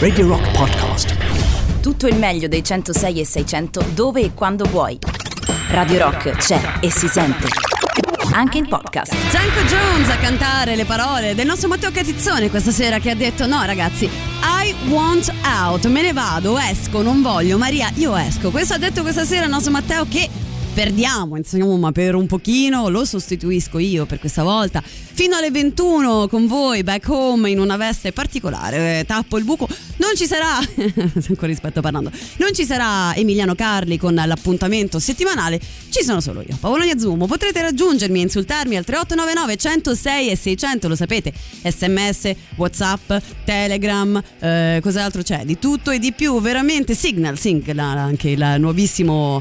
Radio Rock Podcast. Tutto il meglio dei 106 e 600 dove e quando vuoi. Radio Rock c'è e si sente. Anche in podcast. Janko Jones a cantare le parole del nostro Matteo Catizzone questa sera che ha detto no ragazzi I want out, me ne vado, esco, non voglio, Maria io esco. Questo ha detto questa sera il nostro Matteo che perdiamo insomma per un pochino, lo sostituisco io per questa volta. Fino alle 21 con voi back home in una veste particolare, eh, tappo il buco, non ci sarà, ancora rispetto parlando, non ci sarà Emiliano Carli con l'appuntamento settimanale, ci sono solo io, Paolonia Zumo, potrete raggiungermi e insultarmi al 3899 106 e 600, lo sapete, sms, whatsapp, telegram, eh, cos'altro c'è, di tutto e di più, veramente Signal, Sync, anche la nuovissima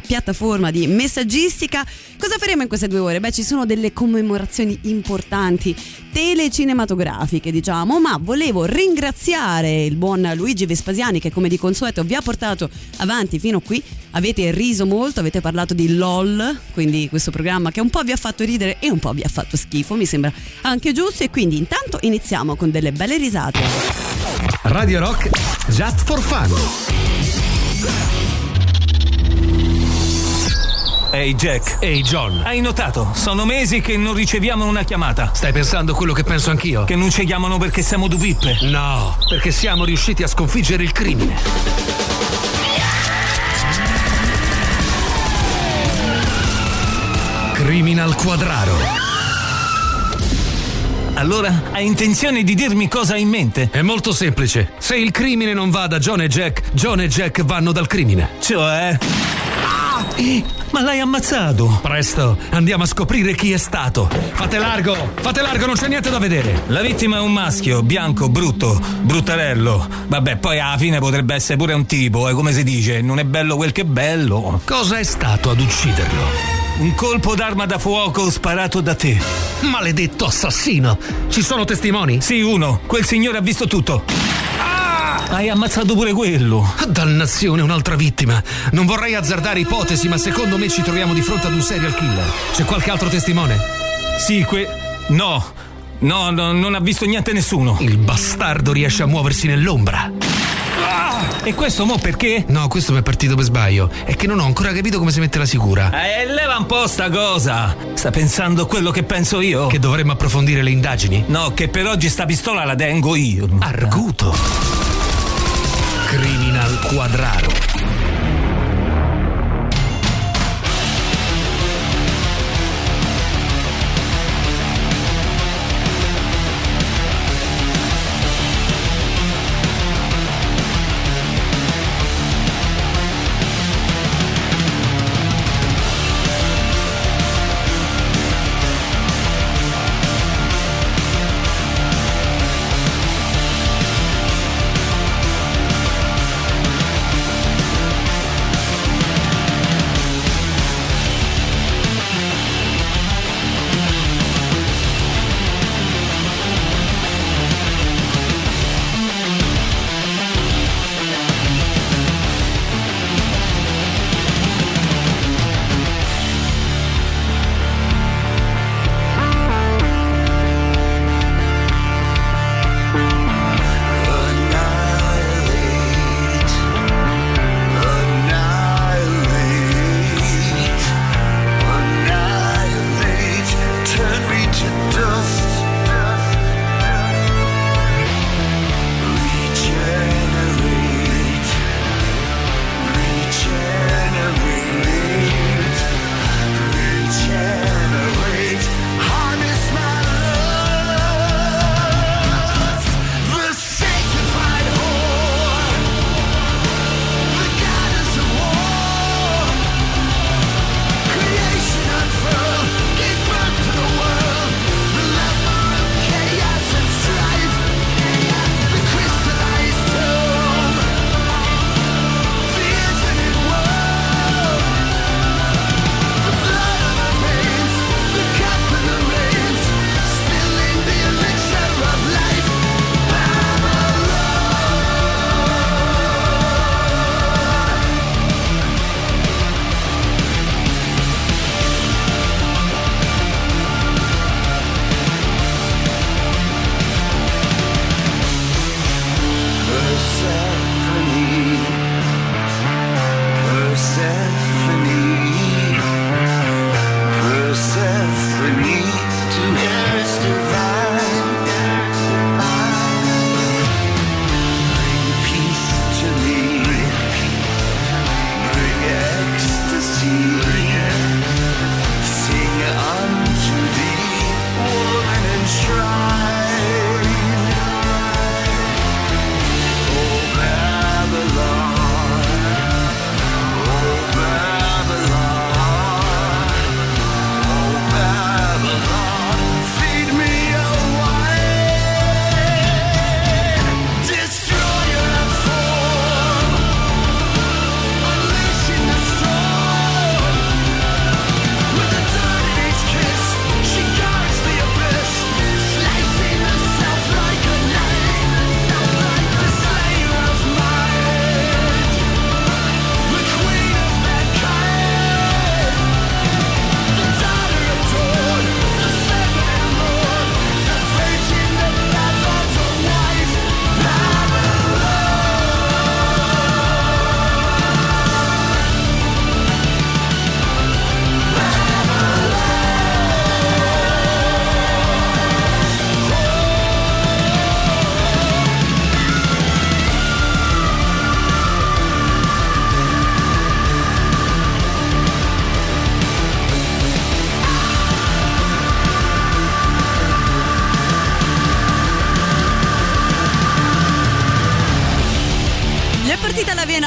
piattaforma di messaggistica, cosa faremo in queste due ore? Beh ci sono delle commemorazioni importanti telecinematografiche diciamo ma volevo ringraziare il buon Luigi Vespasiani che come di consueto vi ha portato avanti fino qui. Avete riso molto avete parlato di LOL quindi questo programma che un po' vi ha fatto ridere e un po' vi ha fatto schifo mi sembra anche giusto. E quindi intanto iniziamo con delle belle risate. Radio Rock Just for Fun Ehi hey Jack. Ehi hey John. Hai notato? Sono mesi che non riceviamo una chiamata. Stai pensando quello che penso anch'io? Che non ci chiamano perché siamo due pippe? No, perché siamo riusciti a sconfiggere il crimine. Criminal Quadraro. Allora, hai intenzione di dirmi cosa hai in mente? È molto semplice. Se il crimine non va da John e Jack, John e Jack vanno dal crimine. Cioè... Ah! Ma l'hai ammazzato! Presto, andiamo a scoprire chi è stato. Fate largo, fate largo, non c'è niente da vedere. La vittima è un maschio, bianco, brutto, bruttarello. Vabbè, poi alla fine potrebbe essere pure un tipo, è come si dice, non è bello quel che è bello. Cosa è stato ad ucciderlo? Un colpo d'arma da fuoco sparato da te. Maledetto assassino! Ci sono testimoni? Sì, uno. Quel signore ha visto tutto. Hai ammazzato pure quello. Dannazione, un'altra vittima. Non vorrei azzardare ipotesi, ma secondo me ci troviamo di fronte ad un serial killer. C'è qualche altro testimone? Sì, que. No. No, no non ha visto niente nessuno. Il bastardo riesce a muoversi nell'ombra. Ah, e questo mo perché? No, questo mi è partito per sbaglio. È che non ho ancora capito come si mette la sicura. Eh, leva un po' sta cosa. Sta pensando quello che penso io? Che dovremmo approfondire le indagini? No, che per oggi sta pistola la tengo io. Arguto. Criminal Quadraro.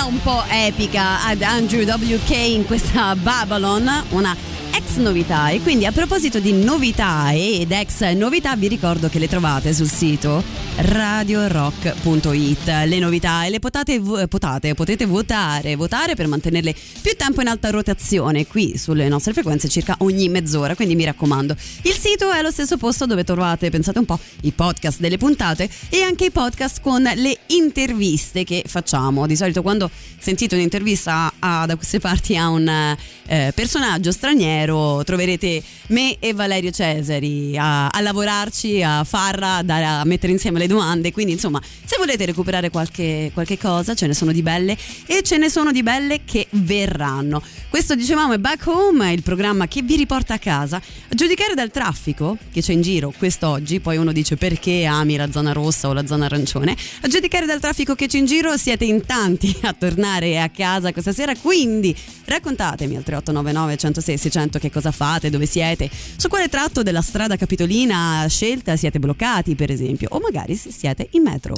Un po' epica ad Andrew WK in questa Babylon, una ex novità. E quindi a proposito di novità ed ex novità vi ricordo che le trovate sul sito radiorock.it le novità e le potate, potate potete votare votare per mantenerle più tempo in alta rotazione qui sulle nostre frequenze circa ogni mezz'ora quindi mi raccomando. Il sito è lo stesso posto dove trovate pensate un po' i podcast delle puntate e anche i podcast con le interviste che facciamo. Di solito quando sentite un'intervista a, a, da queste parti a un eh, personaggio straniero troverete me e Valerio Cesari a, a lavorarci, a farla, a, a mettere insieme le domande. Quindi, insomma, se volete recuperare qualche, qualche cosa, ce ne sono di belle e ce ne sono di belle che verranno. Questo dicevamo è Back Home, il programma che vi riporta a casa. A giudicare dal traffico che c'è in giro quest'oggi, poi uno dice perché ami la zona rossa o la zona arancione. A giudicare dal traffico che c'è in giro siete in tanti a tornare a casa questa sera, quindi raccontatemi al 3899 106 600 che cosa fate, dove siete, su quale tratto della strada capitolina scelta siete bloccati per esempio o magari se siete in metro.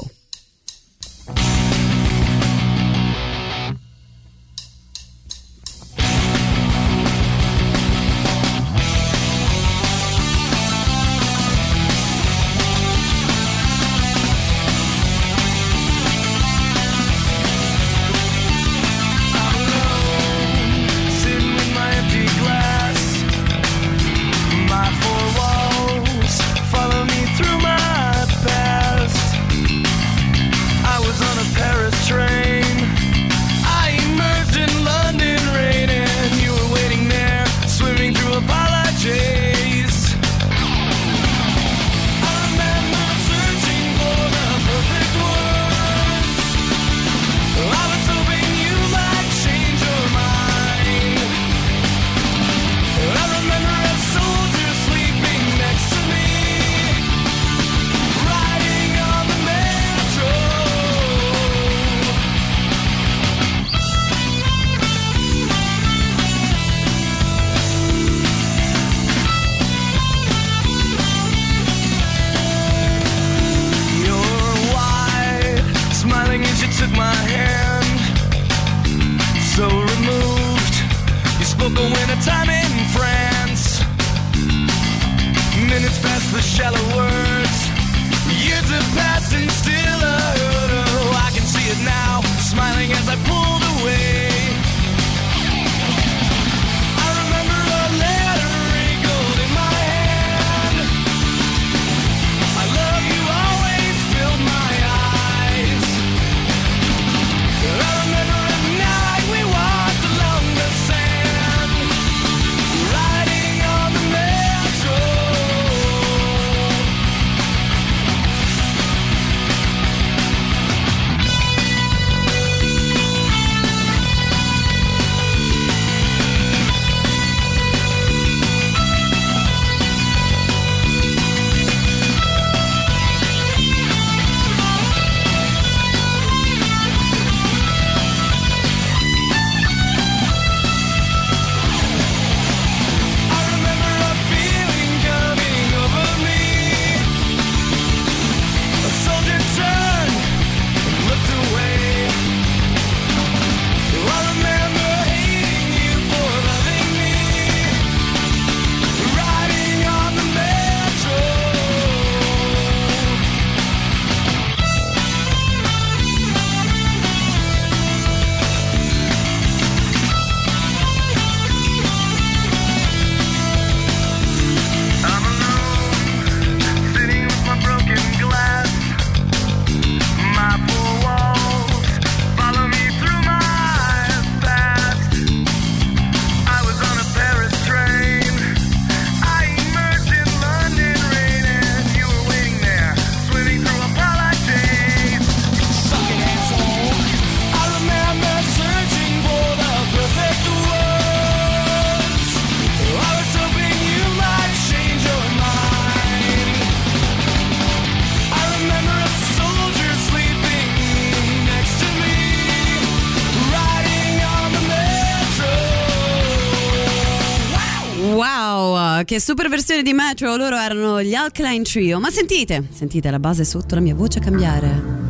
Che super versione di Metro, loro erano gli Alkaline Trio. Ma sentite, sentite la base sotto la mia voce cambiare.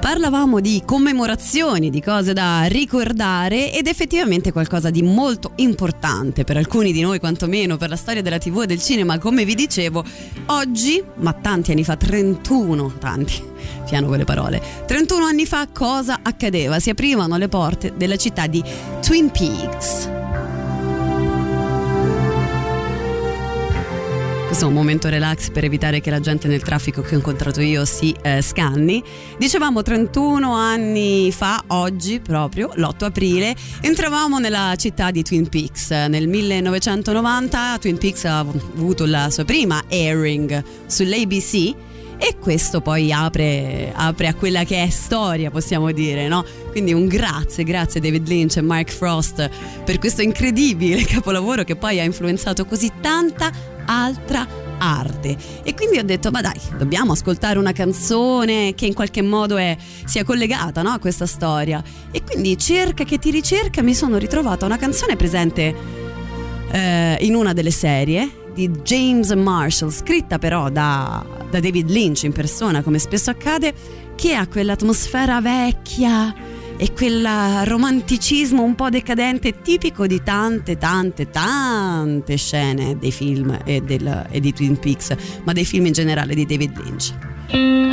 Parlavamo di commemorazioni, di cose da ricordare ed effettivamente qualcosa di molto importante per alcuni di noi, quantomeno per la storia della TV e del cinema, come vi dicevo, oggi, ma tanti anni fa, 31, tanti, piano con le parole, 31 anni fa cosa accadeva? Si aprivano le porte della città di Twin Peaks. È un momento relax per evitare che la gente nel traffico che ho incontrato io si eh, scanni. Dicevamo 31 anni fa, oggi proprio, l'8 aprile, entravamo nella città di Twin Peaks. Nel 1990 Twin Peaks ha avuto la sua prima airing sull'ABC e questo poi apre, apre, a quella che è storia, possiamo dire, no? Quindi un grazie, grazie David Lynch e Mark Frost per questo incredibile capolavoro che poi ha influenzato così tanta altra arte. E quindi ho detto ma dai dobbiamo ascoltare una canzone che in qualche modo è, sia collegata no, a questa storia. E quindi cerca che ti ricerca mi sono ritrovata una canzone presente eh, in una delle serie di James Marshall scritta però da, da David Lynch in persona come spesso accade che ha quell'atmosfera vecchia e quel romanticismo un po' decadente tipico di tante, tante, tante scene dei film e, del, e di Twin Peaks, ma dei film in generale di David Lynch.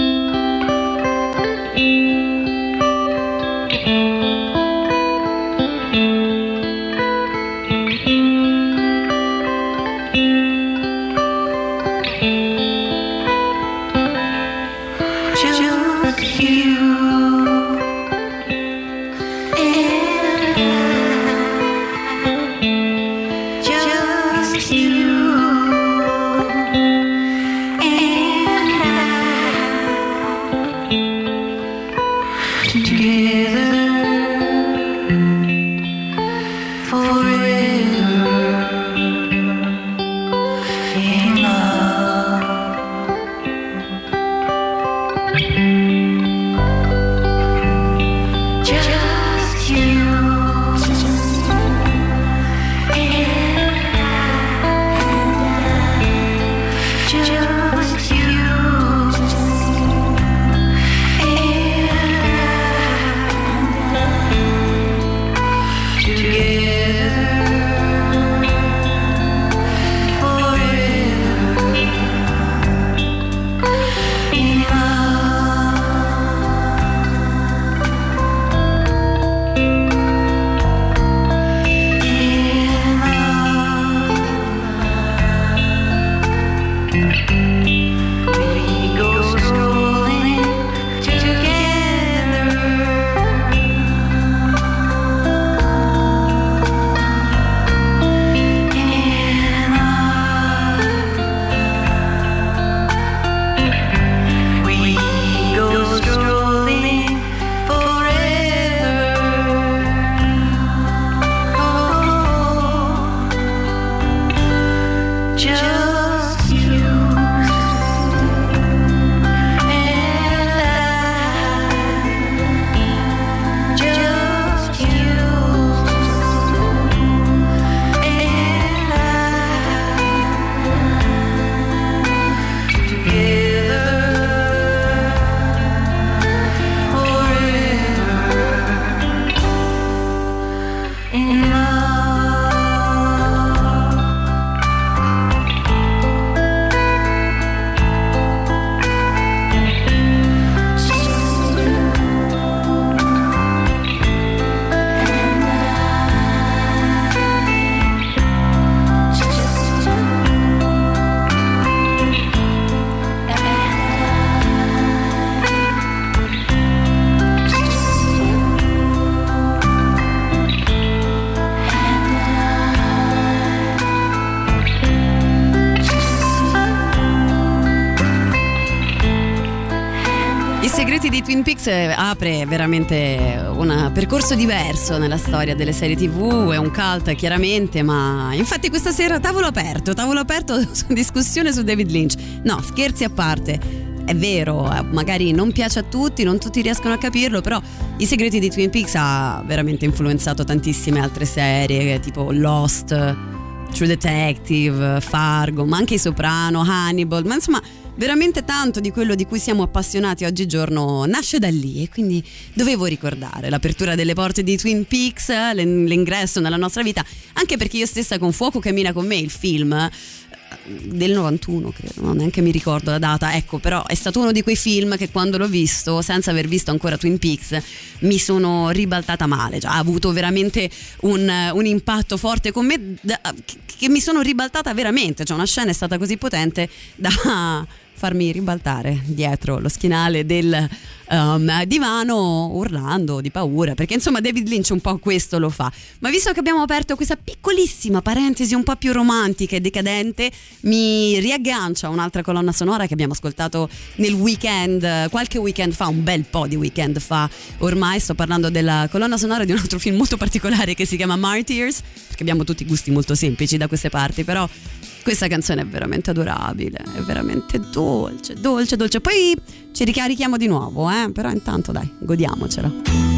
Veramente un percorso diverso nella storia delle serie tv, è un cult chiaramente, ma infatti questa sera tavolo aperto, tavolo aperto su discussione su David Lynch. No, scherzi a parte. È vero, magari non piace a tutti, non tutti riescono a capirlo, però I segreti di Twin Peaks ha veramente influenzato tantissime altre serie, tipo Lost, True Detective, Fargo, ma anche I Soprano, Hannibal, ma insomma veramente tanto di quello di cui siamo appassionati oggigiorno nasce da lì e quindi dovevo ricordare l'apertura delle porte di Twin Peaks, l'ingresso nella nostra vita, anche perché io stessa con Fuoco cammina con me il film del 91 credo, non neanche mi ricordo la data, ecco però è stato uno di quei film che quando l'ho visto, senza aver visto ancora Twin Peaks, mi sono ribaltata male, cioè, ha avuto veramente un, un impatto forte con me da, che mi sono ribaltata veramente, cioè una scena è stata così potente da farmi ribaltare dietro lo schienale del um, divano urlando di paura, perché insomma David Lynch un po' questo lo fa. Ma visto che abbiamo aperto questa piccolissima parentesi un po' più romantica e decadente, mi riaggancia un'altra colonna sonora che abbiamo ascoltato nel weekend, qualche weekend fa, un bel po' di weekend fa. Ormai sto parlando della colonna sonora di un altro film molto particolare che si chiama Martyrs, perché abbiamo tutti gusti molto semplici da queste parti, però questa canzone è veramente adorabile, è veramente dolce, dolce, dolce. Poi ci ricarichiamo di nuovo, eh? però intanto dai, godiamocela.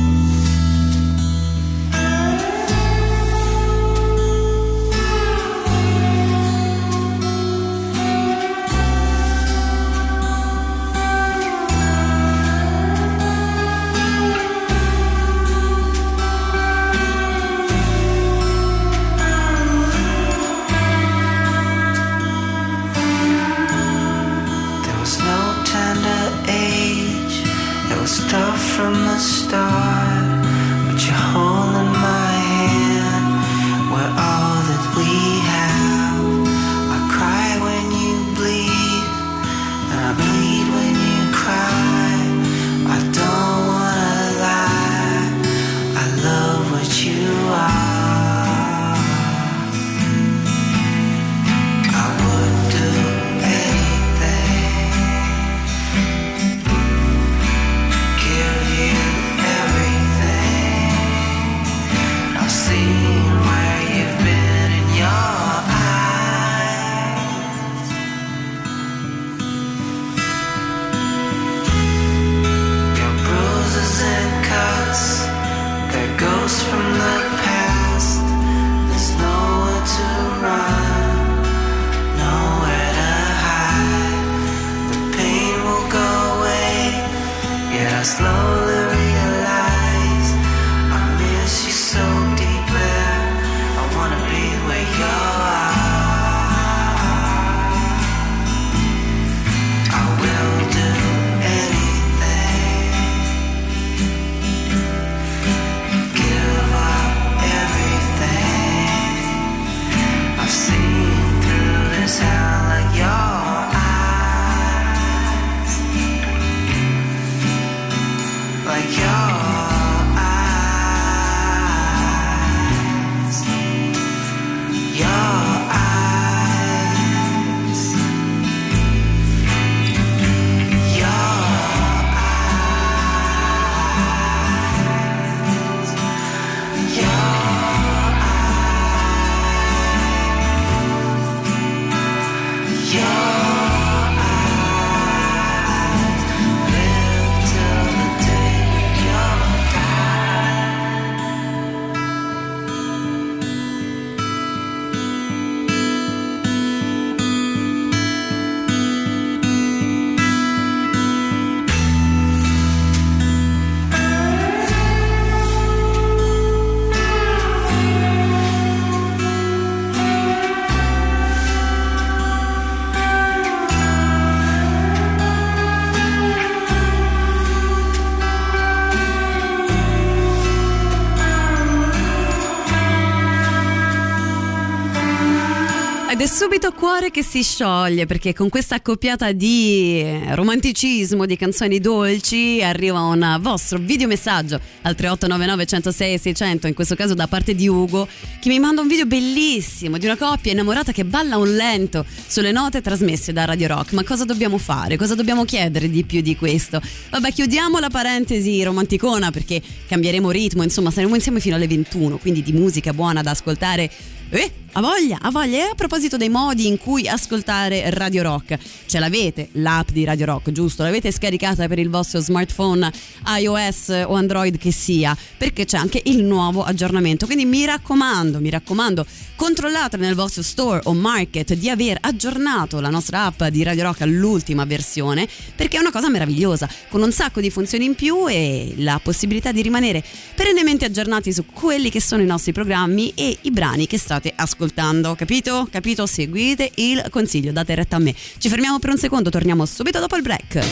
Subito cuore che si scioglie perché con questa accoppiata di romanticismo, di canzoni dolci, arriva un vostro videomessaggio al 3899 106 600, in questo caso da parte di Ugo, che mi manda un video bellissimo di una coppia innamorata che balla un lento sulle note trasmesse da Radio Rock. Ma cosa dobbiamo fare? Cosa dobbiamo chiedere di più di questo? Vabbè, chiudiamo la parentesi romanticona perché cambieremo ritmo, insomma, saremo insieme fino alle 21, quindi di musica buona da ascoltare Eh, ha voglia, ha voglia. E a proposito dei modi in cui ascoltare Radio Rock, ce l'avete l'app di Radio Rock, giusto? L'avete scaricata per il vostro smartphone iOS o Android che sia, perché c'è anche il nuovo aggiornamento. Quindi mi raccomando, mi raccomando, controllate nel vostro store o market di aver aggiornato la nostra app di Radio Rock all'ultima versione, perché è una cosa meravigliosa, con un sacco di funzioni in più e la possibilità di rimanere perennemente aggiornati su quelli che sono i nostri programmi e i brani che state ascoltando. Capito? Capito? Seguite il consiglio, date retta a me. Ci fermiamo per un secondo, torniamo subito dopo il break.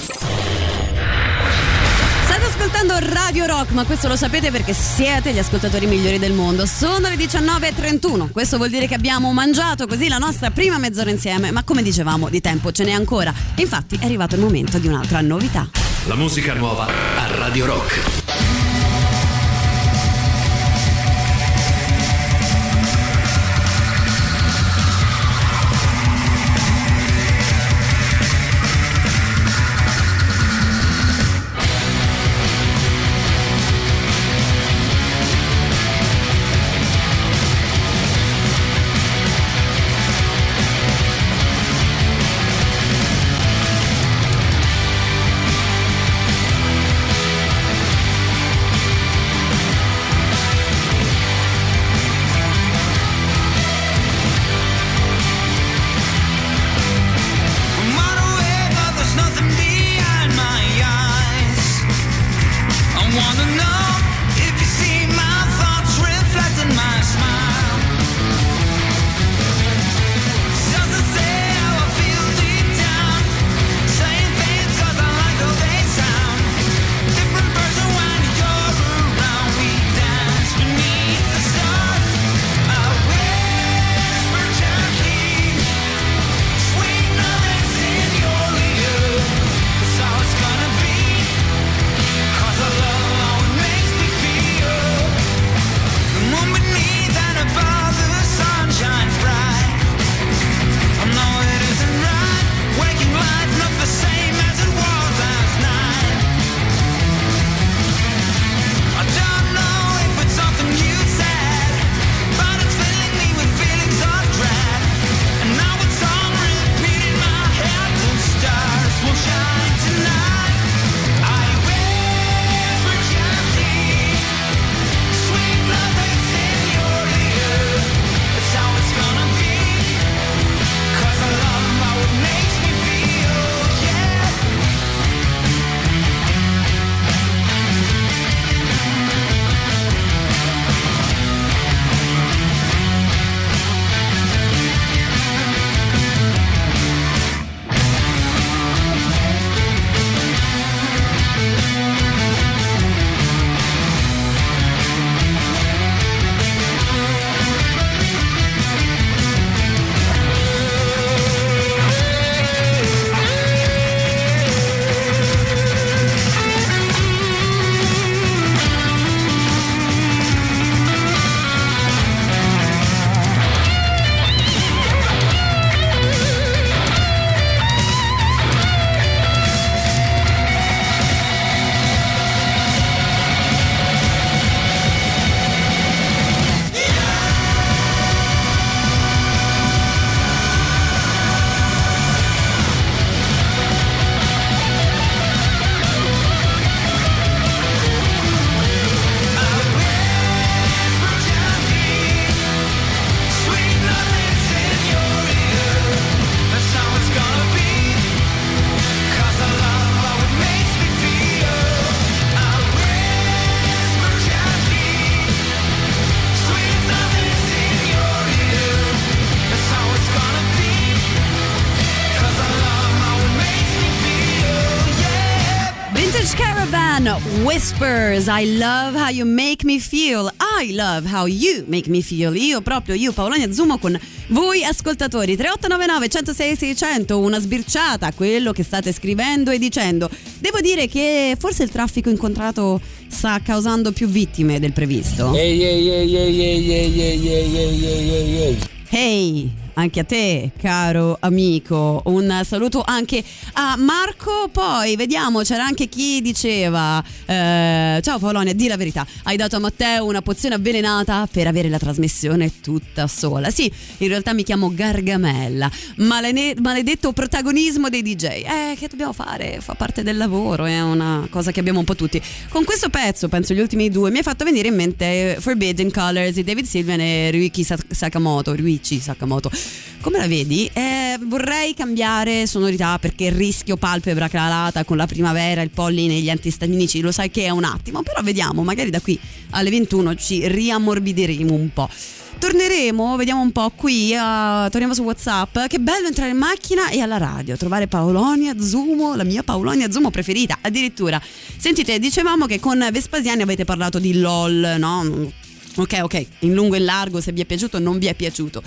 State ascoltando Radio Rock, ma questo lo sapete perché siete gli ascoltatori migliori del mondo. Sono le 19.31, questo vuol dire che abbiamo mangiato così la nostra prima mezz'ora insieme, ma come dicevamo di tempo ce n'è ancora. Infatti è arrivato il momento di un'altra novità. La musica nuova a Radio Rock. wanna know. Whispers, I love how you make me feel. I love how you make me feel. Io proprio, io Paolonia Zumo con voi ascoltatori. 3899 106 600, una sbirciata a quello che state scrivendo e dicendo. Devo dire che forse il traffico incontrato sta causando più vittime del previsto. Ehi, ehi, ehi, ehi, ehi, ehi, ehi, ehi, ehi, ehi, ehi. Hey, anche a te, caro amico. Un saluto anche a Marco. Poi vediamo, c'era anche chi diceva: eh, Ciao Polonia, di la verità. Hai dato a Matteo una pozione avvelenata per avere la trasmissione tutta sola. Sì, in realtà mi chiamo Gargamella. Malene- maledetto protagonismo dei DJ. Eh, che dobbiamo fare? Fa parte del lavoro, è una cosa che abbiamo un po' tutti. Con questo pezzo, penso gli ultimi due, mi ha fatto venire in mente Forbidden Colors di David Sylvian e Ryuichi Sakamoto. Ryuichi Sakamoto. Come la vedi? Eh, vorrei cambiare sonorità perché rischio palpebra calata con la primavera, il polline e gli antistaminici, lo sai che è un attimo, però vediamo, magari da qui alle 21 ci riammorbidiremo un po'. Torneremo, vediamo un po' qui, uh, torniamo su WhatsApp. Che bello entrare in macchina e alla radio, trovare Paolonia Zumo, la mia Paolonia Zumo preferita. Addirittura, sentite, dicevamo che con Vespasiani avete parlato di LOL, no? Ok, ok, in lungo e in largo, se vi è piaciuto o non vi è piaciuto.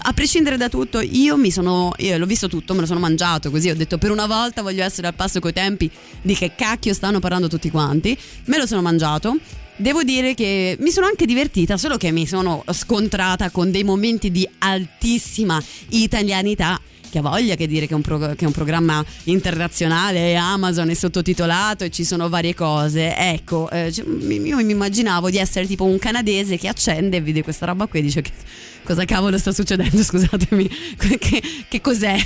A prescindere da tutto, io mi sono. Io l'ho visto tutto, me lo sono mangiato così. Ho detto per una volta voglio essere al passo coi tempi di che cacchio stanno parlando tutti quanti. Me lo sono mangiato. Devo dire che mi sono anche divertita, solo che mi sono scontrata con dei momenti di altissima italianità che ha voglia che dire che è, un pro- che è un programma internazionale, Amazon è sottotitolato e ci sono varie cose. Ecco, eh, io mi immaginavo di essere tipo un canadese che accende e vede questa roba qui e dice che cosa cavolo sta succedendo, scusatemi, che, che, cos'è?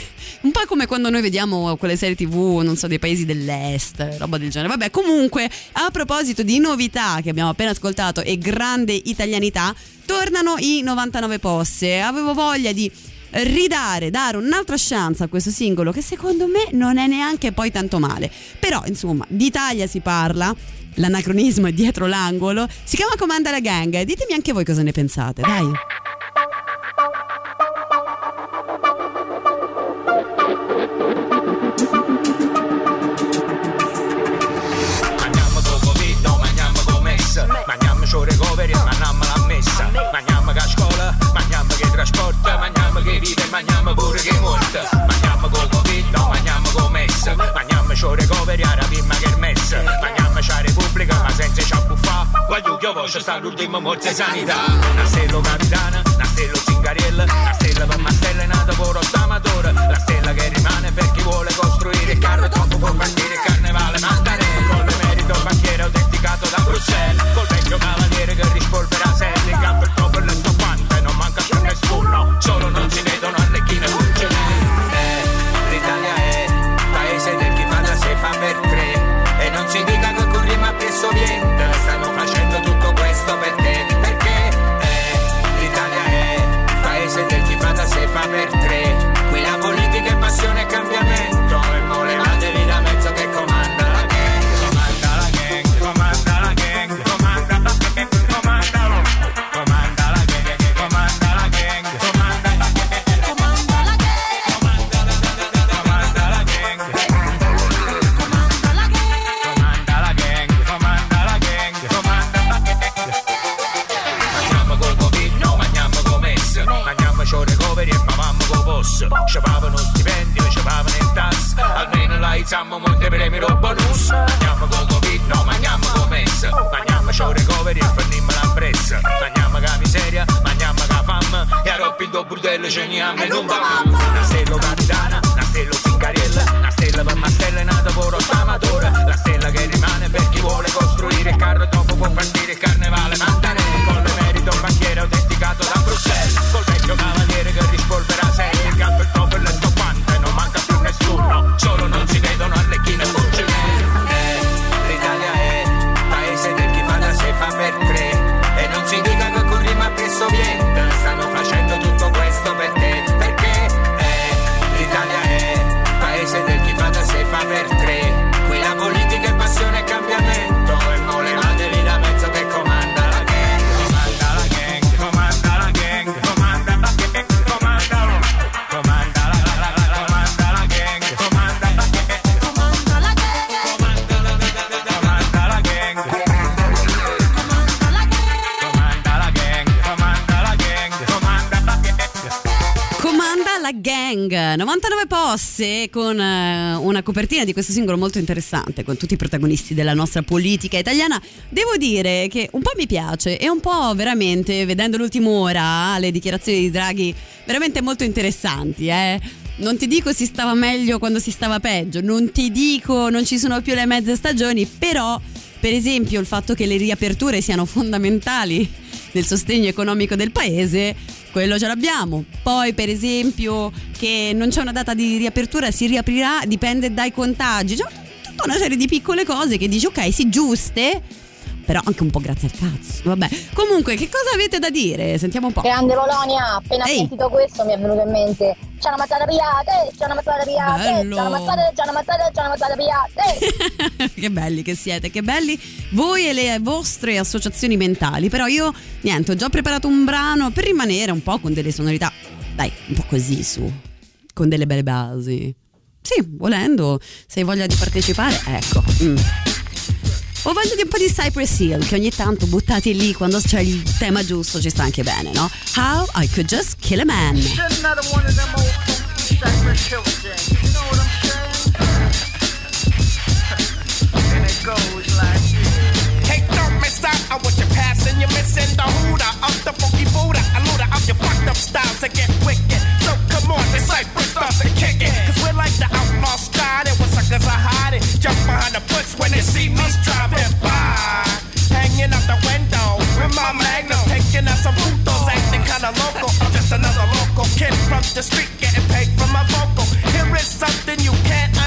Un po' come quando noi vediamo quelle serie tv, non so, dei paesi dell'est, roba del genere. Vabbè, comunque, a proposito di novità che abbiamo appena ascoltato e grande italianità, tornano i 99 posse. Avevo voglia di ridare, dare un'altra chance a questo singolo che secondo me non è neanche poi tanto male. Però insomma, d'Italia si parla, l'anacronismo è dietro l'angolo, si chiama Comanda la Gang, ditemi anche voi cosa ne pensate, dai. Mangiamo sciore coveri, mangiamo la messa, mangiamo che a scuola, mangiamo che trasporta, mangiamo che vive, mangiamo pure che morta, mangiamo con Covid, no, mangiamo con messa, mangiamo sciore coveri, a rapimma che messa, mangiamo c'ha Repubblica, ma senza c'ha buffa, voglio che voce sta l'ultimo morte sanità, una stella capitana, una stella zingariella, una stella per mastella, nata pure d'amatore, la stella che rimane per chi vuole costruire il carro, troppo può partire il carnevale, mandare con merito banchiere autenticato da Bruxelles, col vecchio cavaliere che rispolvera selle, nessuno, solo non si vedono alle chine boss. Ci pagano stipendio, ci pagano il tass. Almeno la izziamo monte premi lo bonus Mangiamo col Covid, no, mangiamo con messa Mangiamo ciò recovery e fanniamo la pressa. Mangiamo che miseria, mangiamo che fame E a roppi do burdello ce ne e non va Una stella capitana, una stella zingariella Una stella per mastella è nata pure amatore. La stella che rimane per chi vuole costruire il carro Dopo può partire il carnevale. Mandare 99 posse con eh, una copertina di questo singolo molto interessante con tutti i protagonisti della nostra politica italiana. Devo dire che un po' mi piace e un po' veramente, vedendo l'ultima ora, le dichiarazioni di Draghi veramente molto interessanti, eh. Non ti dico si stava meglio quando si stava peggio, non ti dico non ci sono più le mezze stagioni, però per esempio il fatto che le riaperture siano fondamentali nel sostegno economico del paese, quello ce l'abbiamo. Poi per esempio che non c'è una data di riapertura, si riaprirà, dipende dai contagi. Cioè, tutta una serie di piccole cose che dici ok, sì, giuste, però anche un po' grazie al cazzo. Vabbè, comunque, che cosa avete da dire? Sentiamo un po'. Grande Polonia, appena Ehi. sentito questo mi è venuto in mente. C'è una mazzata via, te, c'è una mazzata via, te, Bello. c'è una mazzata, c'è una mazzata, c'è una mazzata via, te. che belli che siete, che belli voi e le vostre associazioni mentali. Però io, niente, ho già preparato un brano per rimanere un po' con delle sonorità, dai, un po' così su, con delle belle basi. Sì, volendo, se hai voglia di partecipare, ecco. mm. Ho voglia di un po' di Cypress Hill, che ogni tanto buttati lì quando c'è il tema giusto ci sta anche bene, no? How I Could Just Kill a Man. know what I'm saying? and it goes like this. Hey, don't miss out on what you're passing. You're missing the hooter of the funky Buddha. A looter of your fucked up styles to get wicked. So come on, this Cypress starts to kick it. Cause we're like the outlaw style. Where suckers are hiding. Jump behind the bush when they see me driving by. Hanging out the window with my magnum. Taking out some putos, acting kinda local. I'm just another local kid from the street getting paid for my vocal. Here is something you can't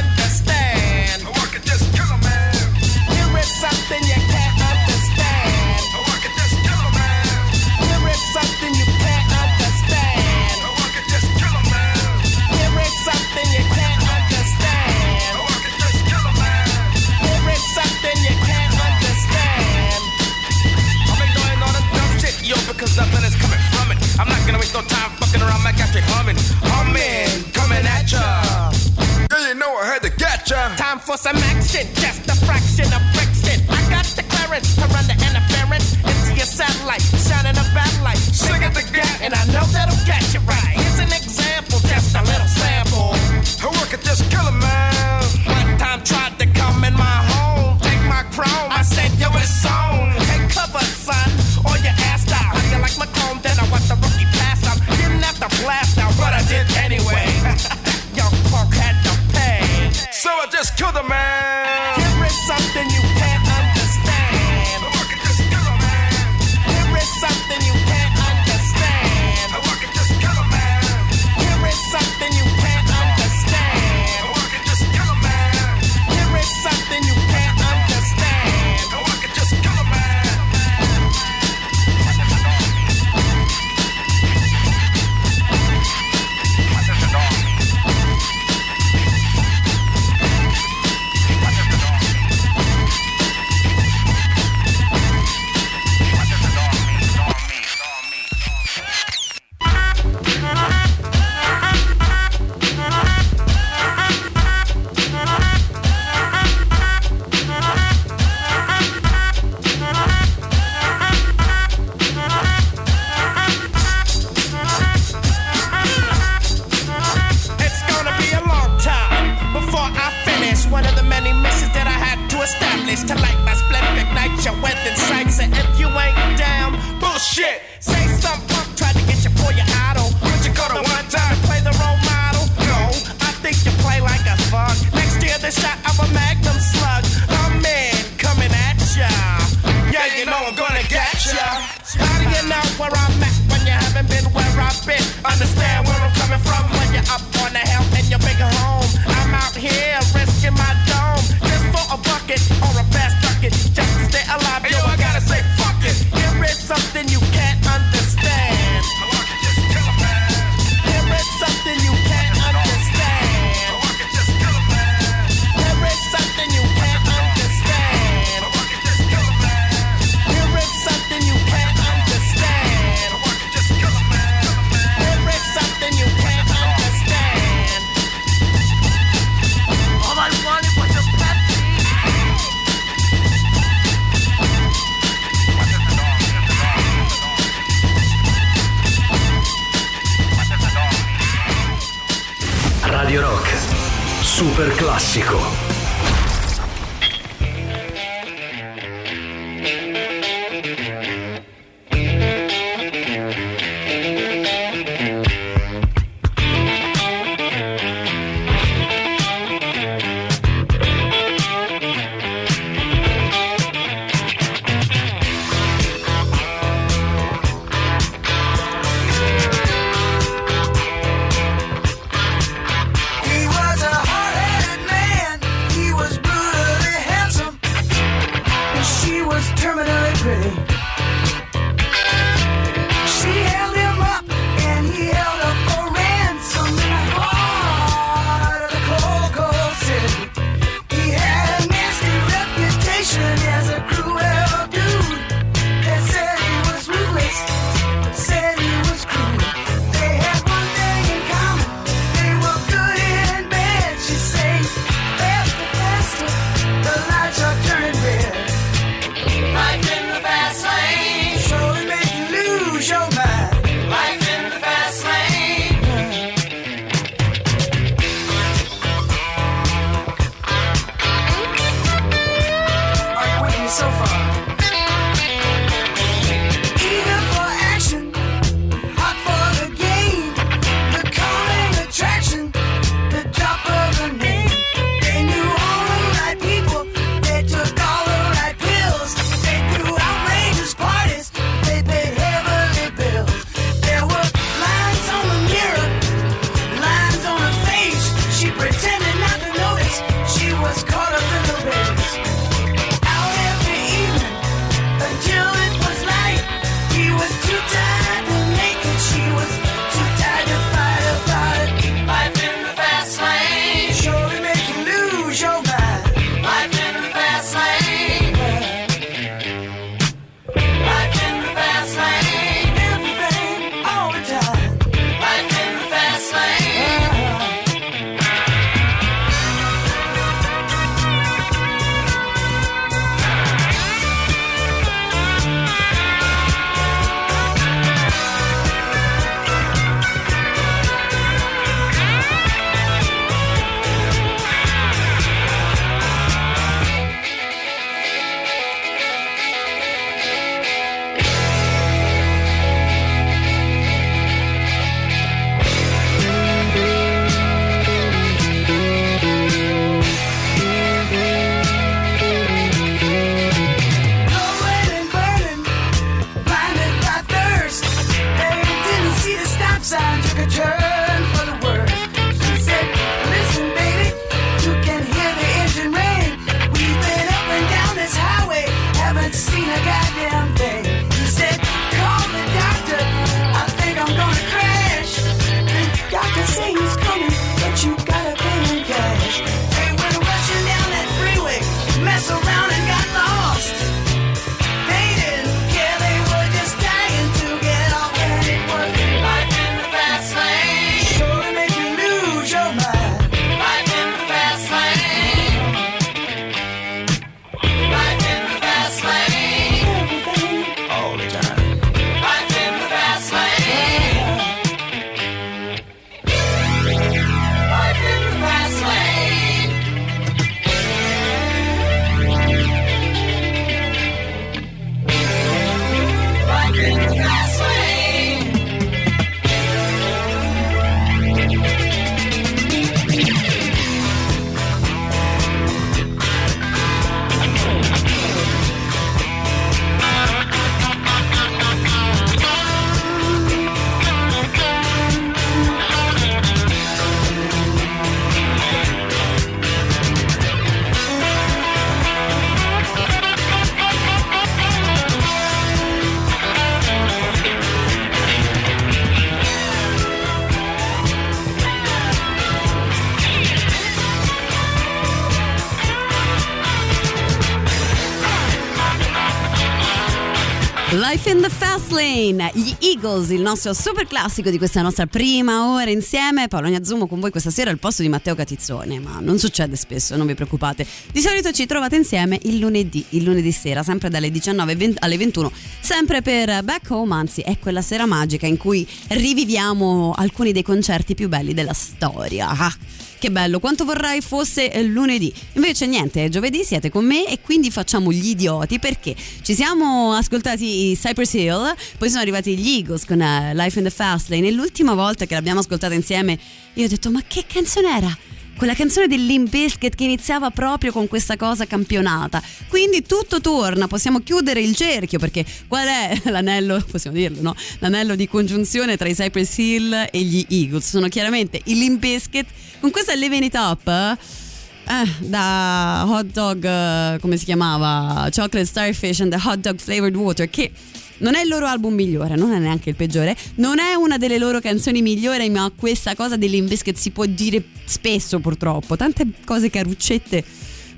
Rain, gli Eagles, il nostro super classico di questa nostra prima ora insieme. Paolonia Zumo con voi questa sera al posto di Matteo Catizzone, ma non succede spesso, non vi preoccupate. Di solito ci trovate insieme il lunedì, il lunedì sera, sempre dalle 19 alle 21, sempre per Back Home, anzi è quella sera magica in cui riviviamo alcuni dei concerti più belli della storia. Ah che bello, quanto vorrei fosse eh, lunedì. Invece niente, giovedì siete con me e quindi facciamo gli idioti perché ci siamo ascoltati i Cypress Hill, poi sono arrivati gli Eagles con eh, Life in the Fast Lane e l'ultima volta che l'abbiamo ascoltata insieme io ho detto ma che canzone era? Quella canzone del Limp Bizkit che iniziava proprio con questa cosa campionata. Quindi tutto torna, possiamo chiudere il cerchio perché qual è l'anello, possiamo dirlo, no? L'anello di congiunzione tra i Cypress Hill e gli Eagles. Sono chiaramente i Limp Bizkit con questa Living It Up. eh, da hot dog, eh, come si chiamava? Chocolate Starfish and the Hot Dog Flavored Water, che non è il loro album migliore, non è neanche il peggiore, non è una delle loro canzoni migliori, ma questa cosa dell'Invesket si può dire spesso purtroppo, tante cose caruccette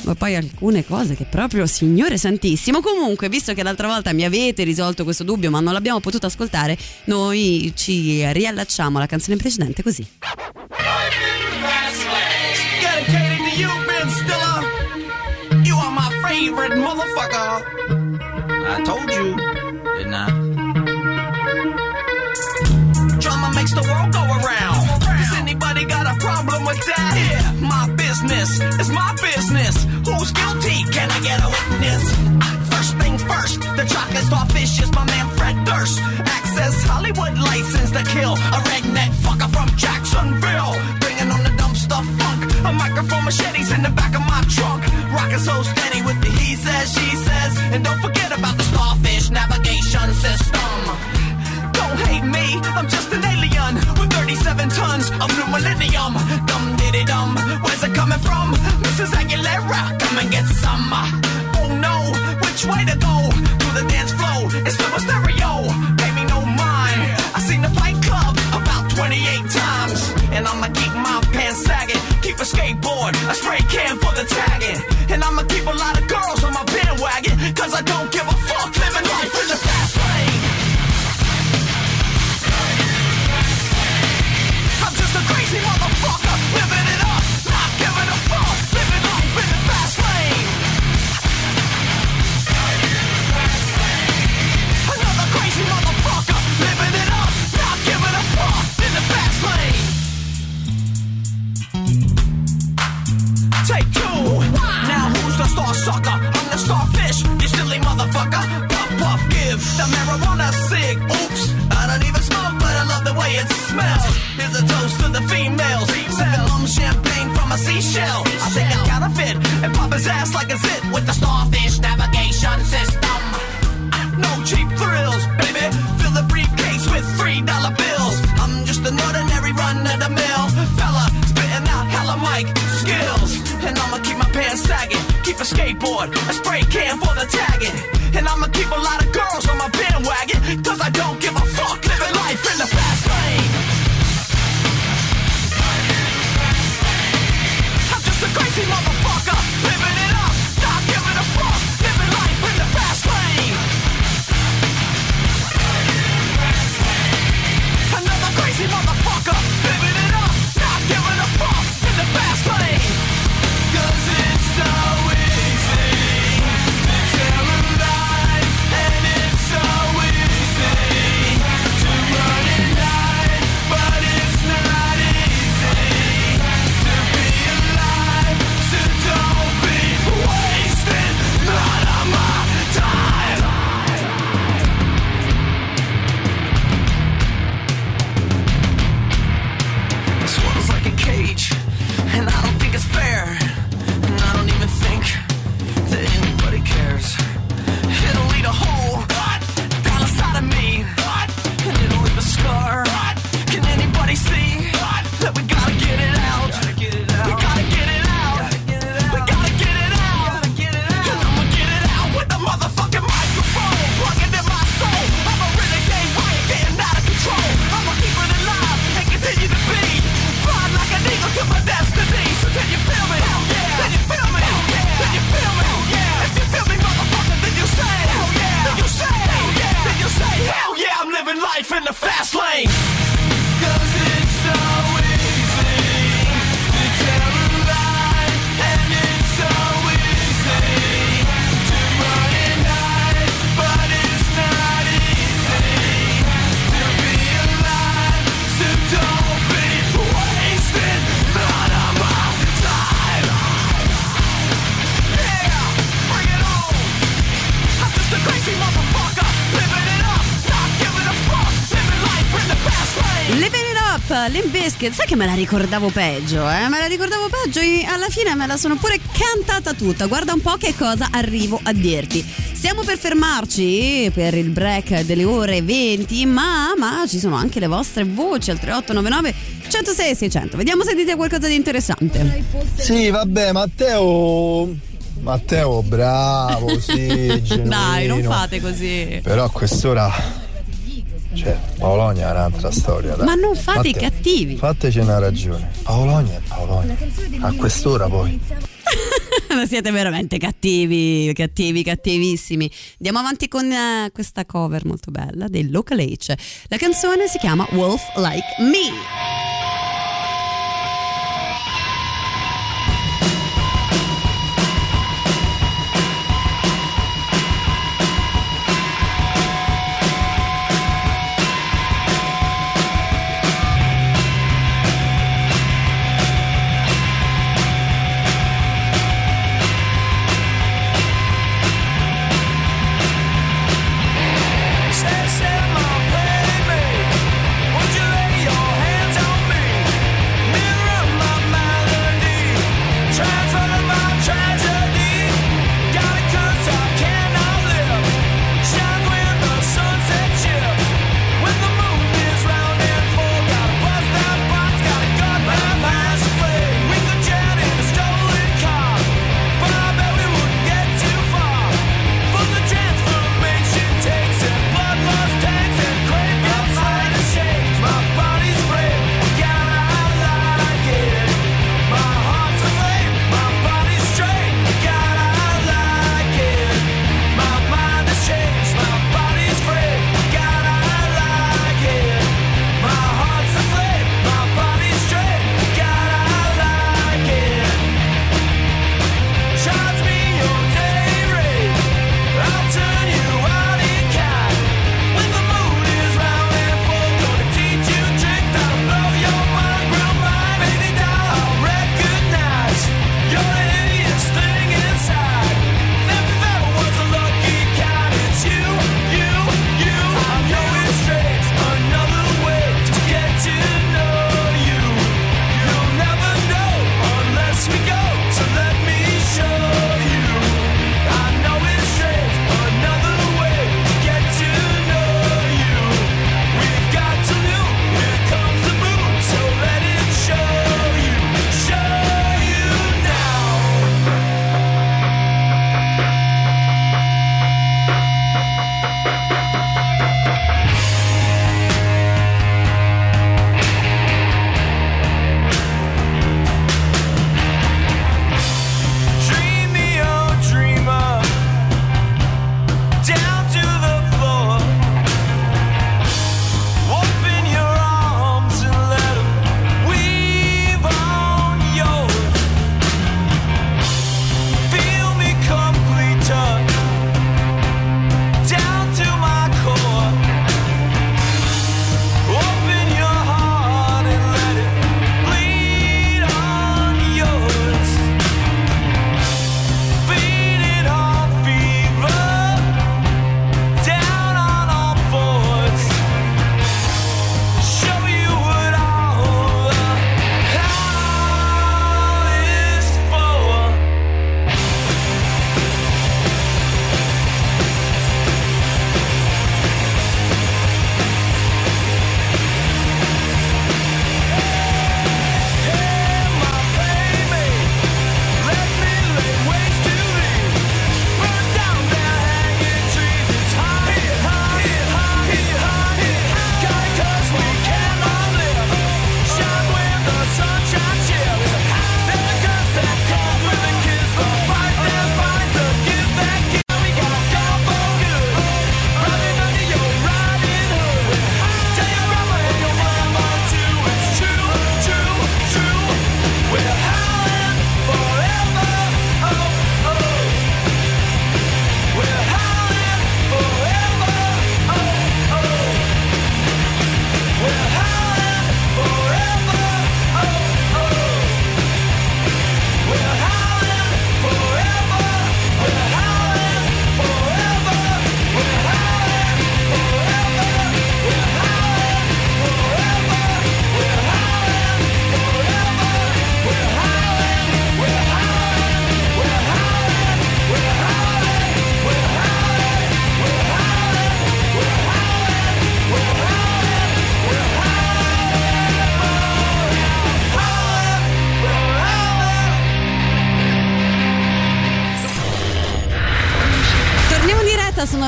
ma poi alcune cose che proprio signore santissimo comunque visto che l'altra volta mi avete risolto questo dubbio ma non l'abbiamo potuto ascoltare noi ci riallacciamo alla canzone precedente così. I told you, didn't I? Uh, Drama makes the world go around. Does anybody got a problem with that? Yeah, my business is my business. Who's guilty? Can I get a witness? First things first, the chocolate starfish is my man Fred Durst. Access Hollywood license to kill a redneck fucker from Jacksonville. Bringing on the dumb stuff funk. A microphone machetes in the back of my trunk. Rocking so steady with says, she says. And don't forget about the starfish navigation system. Don't hate me, I'm just an alien with 37 tons of new millennium. Dum diddy dum, where's it coming from? Mrs. Aguilera, come and get some. Oh no, which way to go? Through the dance floor, it's still with the starfish navigation system. No cheap thrills, baby. Fill the briefcase with three dollar bills. I'm just an ordinary run of the mill fella, spitting out hella mic skills. And I'ma keep my pants sagging, keep a skateboard, a spray can for the tagging. And I'ma keep a lot of Limp Bizkit, sai che me la ricordavo peggio, eh? Me la ricordavo peggio e alla fine me la sono pure cantata tutta. Guarda un po' che cosa arrivo a dirti. Stiamo per fermarci per il break delle ore 20, ma, ma ci sono anche le vostre voci al 3899 106 600. Vediamo se dite qualcosa di interessante. Sì, vabbè, Matteo. Matteo, bravo, sì, genuino. Dai, non fate così. Però a quest'ora. Cioè, Paolonia è un'altra storia. Dai. Ma non fate i cattivi. Fateci una ragione. Paolonia è Paolonia. A quest'ora poi. Siete veramente cattivi, cattivi, cattivissimi. Andiamo avanti con eh, questa cover molto bella del Local H. La canzone si chiama Wolf Like Me.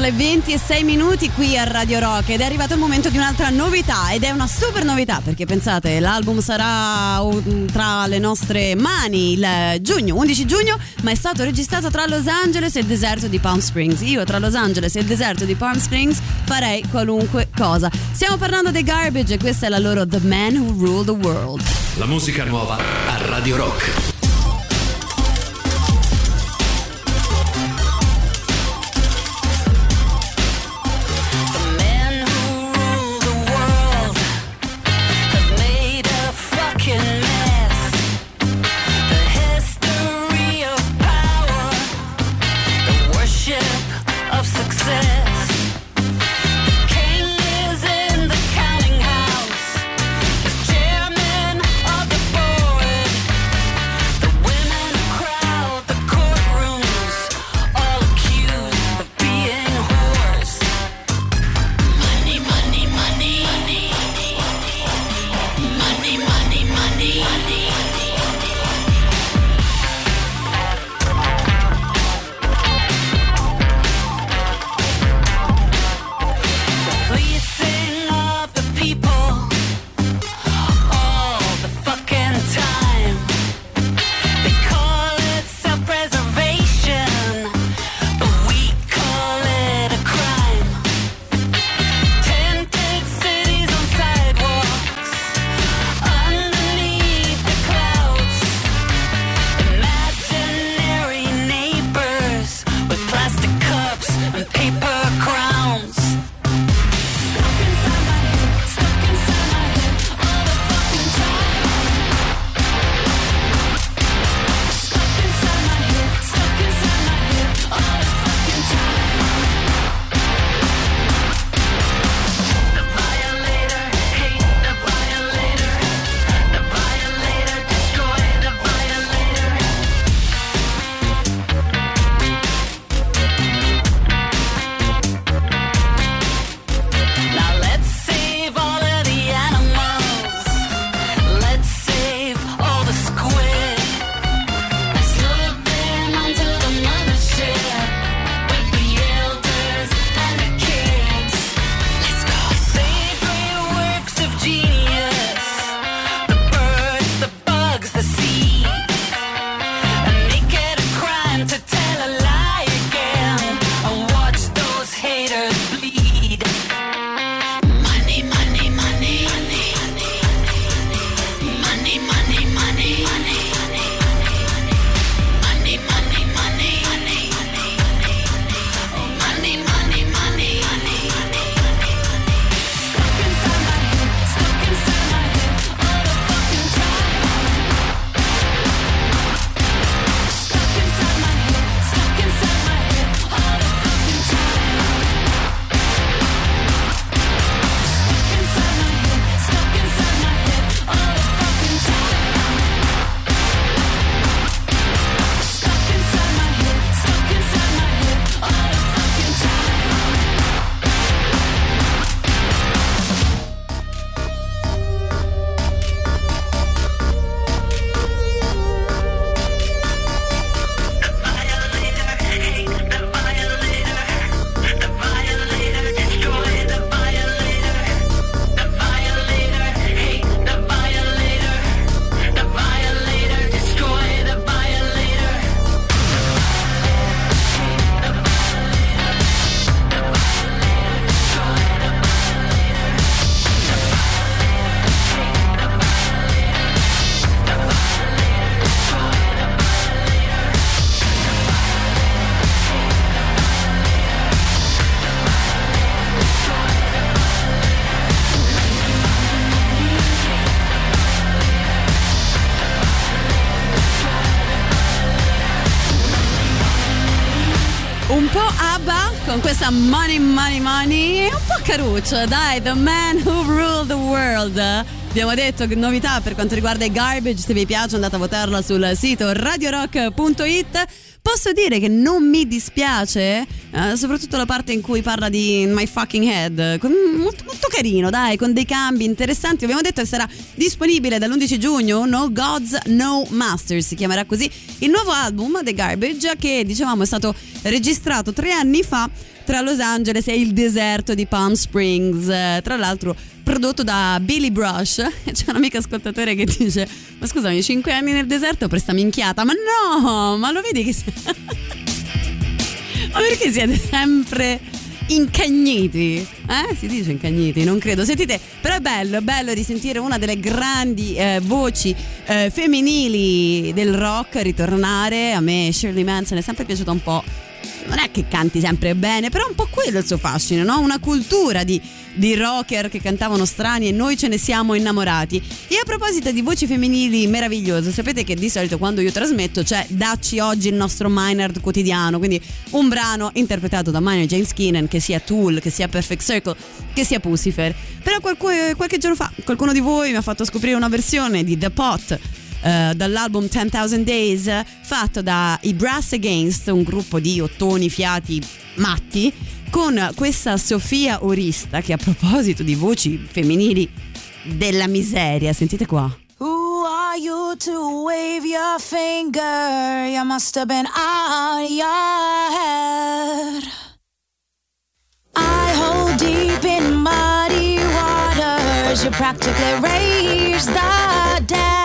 e 26 minuti qui a Radio Rock ed è arrivato il momento di un'altra novità ed è una super novità perché pensate l'album sarà mm, tra le nostre mani il giugno, 11 giugno, ma è stato registrato tra Los Angeles e il deserto di Palm Springs. Io tra Los Angeles e il deserto di Palm Springs farei qualunque cosa. Stiamo parlando dei Garbage e questa è la loro The Man Who Ruled the World. La musica nuova a Radio Rock. un po' ABBA con questa money money money e un po' caruccio dai The Man Who Ruled The World. Abbiamo detto novità per quanto riguarda i garbage, se vi piace andate a votarla sul sito radiorock.it. Posso dire che non mi dispiace, eh, soprattutto la parte in cui parla di My Fucking Head, con, molto, molto, carino, dai, con dei cambi interessanti. Abbiamo detto che sarà disponibile dall'11 giugno No Gods, No Masters, si chiamerà così, il nuovo album The Garbage che dicevamo è stato registrato tre anni fa tra Los Angeles e il deserto di Palm Springs. Eh, Tra l'altro prodotto da Billy Brush. C'è un amico ascoltatore che dice: Ma scusami, 5 anni nel deserto per sta minchiata. Ma no, ma lo vedi che. ma perché siete sempre incagniti? Eh? Si dice incagniti, non credo. Sentite, però è bello, è bello di sentire una delle grandi eh, voci eh, femminili del rock ritornare. A me Shirley Manson è sempre piaciuta un po'. Non è che canti sempre bene, però è un po' quello il suo fascino, no? Una cultura di, di rocker che cantavano strani e noi ce ne siamo innamorati. E a proposito di voci femminili meravigliose, sapete che di solito quando io trasmetto c'è Dacci oggi il nostro Minard quotidiano, quindi un brano interpretato da Minor James Keenan, che sia Tool, che sia Perfect Circle, che sia Pucifer. Però qualche, qualche giorno fa qualcuno di voi mi ha fatto scoprire una versione di The Pot eh, dall'album 10,000 Days fatto dai Brass Against, un gruppo di ottoni fiati matti, con questa Sofia Orista che a proposito di voci femminili della miseria, sentite qua. Who are you to wave your finger? You must have been out your head. I hold deep in muddy waters. You practically raise the dead.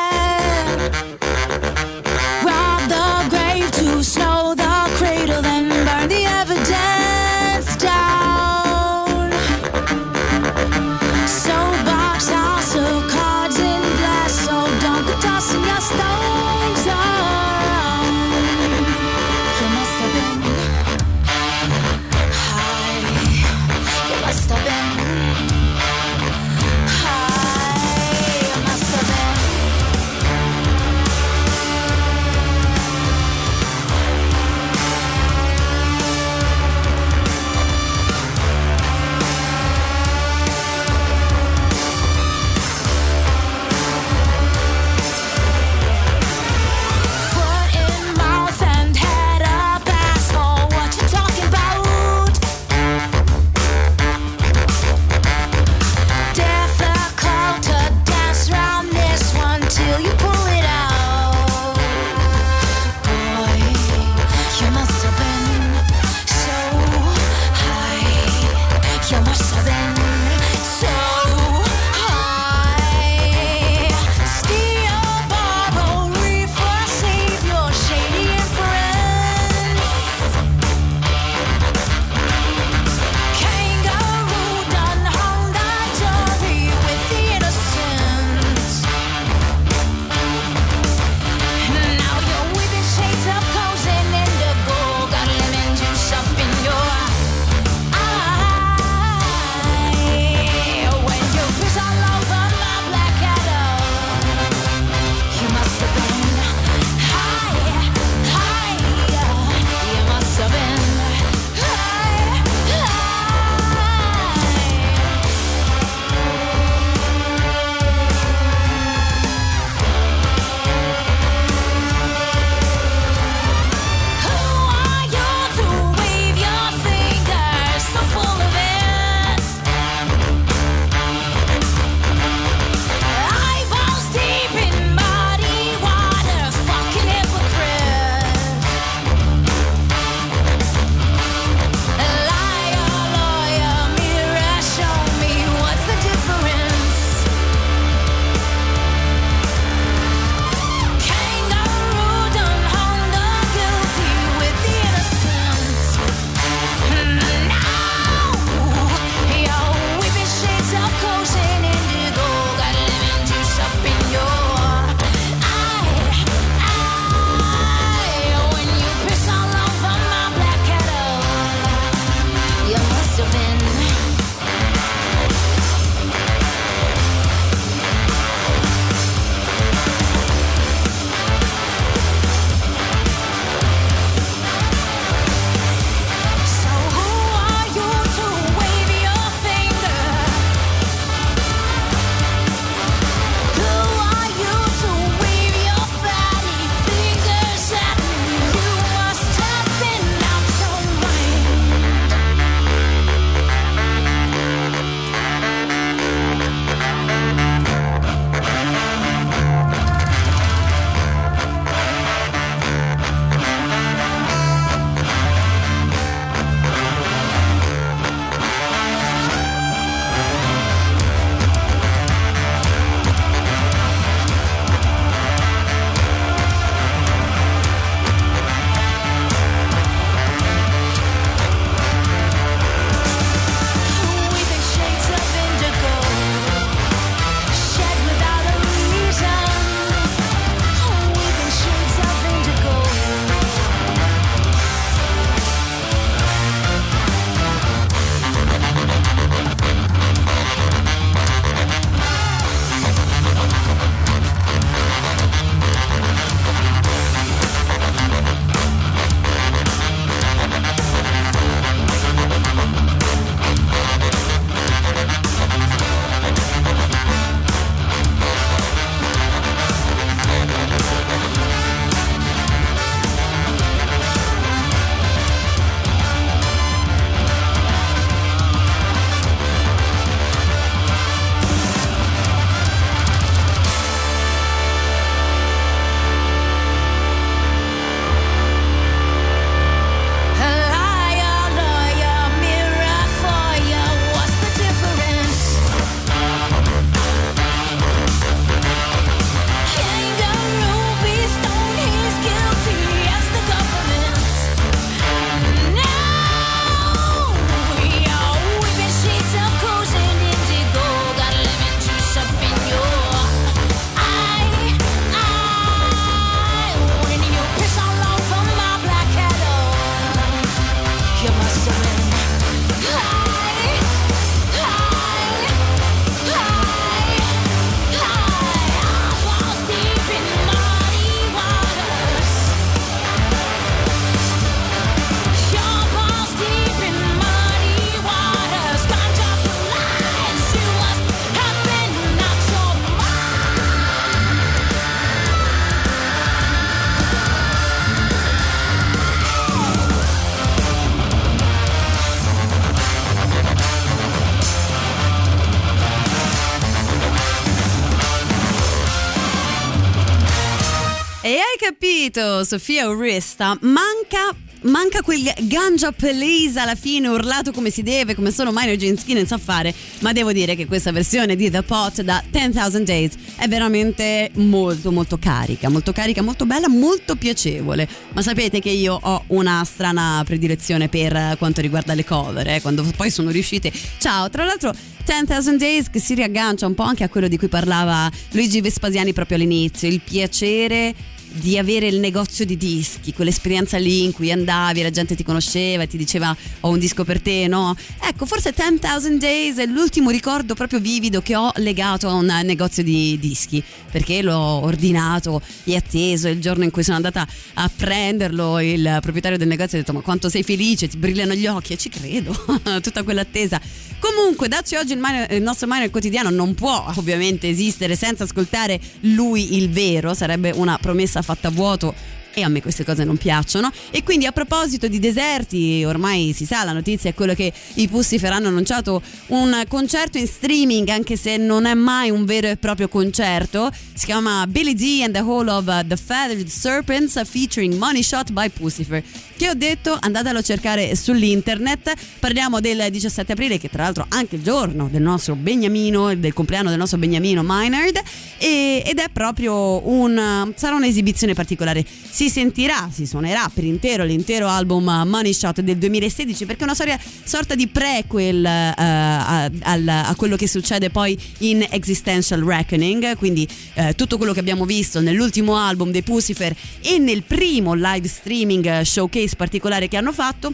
Sentito Sofia Urista, manca manca quel ganja please alla fine urlato come si deve come solo Minor Gene Skinner sa fare ma devo dire che questa versione di The Pot da 10,000 Days è veramente molto molto carica molto carica, molto bella, molto piacevole. Ma sapete che io ho una strana predilezione per quanto riguarda le cover eh, quando poi sono riuscite. Ciao, tra l'altro 10,000 Days che si riaggancia un po' anche a quello di cui parlava Luigi Vespasiani proprio all'inizio il piacere di avere il negozio di dischi, quell'esperienza lì in cui andavi, la gente ti conosceva e ti diceva ho un disco per te, no? Ecco, forse 10,000 Days è l'ultimo ricordo proprio vivido che ho legato a un negozio di dischi, perché l'ho ordinato e atteso il giorno in cui sono andata a prenderlo, il proprietario del negozio ha detto ma quanto sei felice, ti brillano gli occhi e ci credo, tutta quell'attesa. Comunque, daci oggi il, minor, il nostro minor quotidiano non può ovviamente esistere senza ascoltare lui il vero, sarebbe una promessa fatta a vuoto e a me queste cose non piacciono. E quindi a proposito di deserti, ormai si sa, la notizia è quello che i Pussifer hanno annunciato un concerto in streaming, anche se non è mai un vero e proprio concerto. Si chiama Billy D and the Hall of the Feathered Serpents featuring Money Shot by Pussifer. Che ho detto, andatelo a cercare sull'internet. Parliamo del 17 aprile, che tra l'altro è anche il giorno del nostro Beniamino, del compleanno del nostro Beniamino Minard. E, ed è proprio un. sarà un'esibizione particolare. Si si sentirà, si suonerà per intero l'intero album Money Shot del 2016 perché è una storia, sorta di prequel uh, a, a, a, quello che succede poi in Existential Reckoning, quindi uh, tutto quello che abbiamo visto nell'ultimo album dei Pussifer e nel primo live streaming showcase particolare che hanno fatto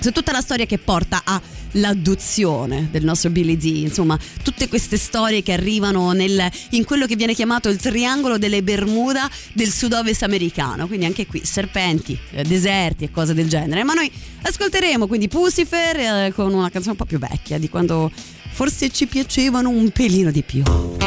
su tutta la storia che porta all'adduzione del nostro Billy D, insomma, tutte queste storie che arrivano nel, in quello che viene chiamato il triangolo delle Bermuda del sud-ovest americano, quindi anche qui serpenti, eh, deserti e cose del genere. Ma noi ascolteremo quindi Pussifer eh, con una canzone un po' più vecchia, di quando forse ci piacevano un pelino di più.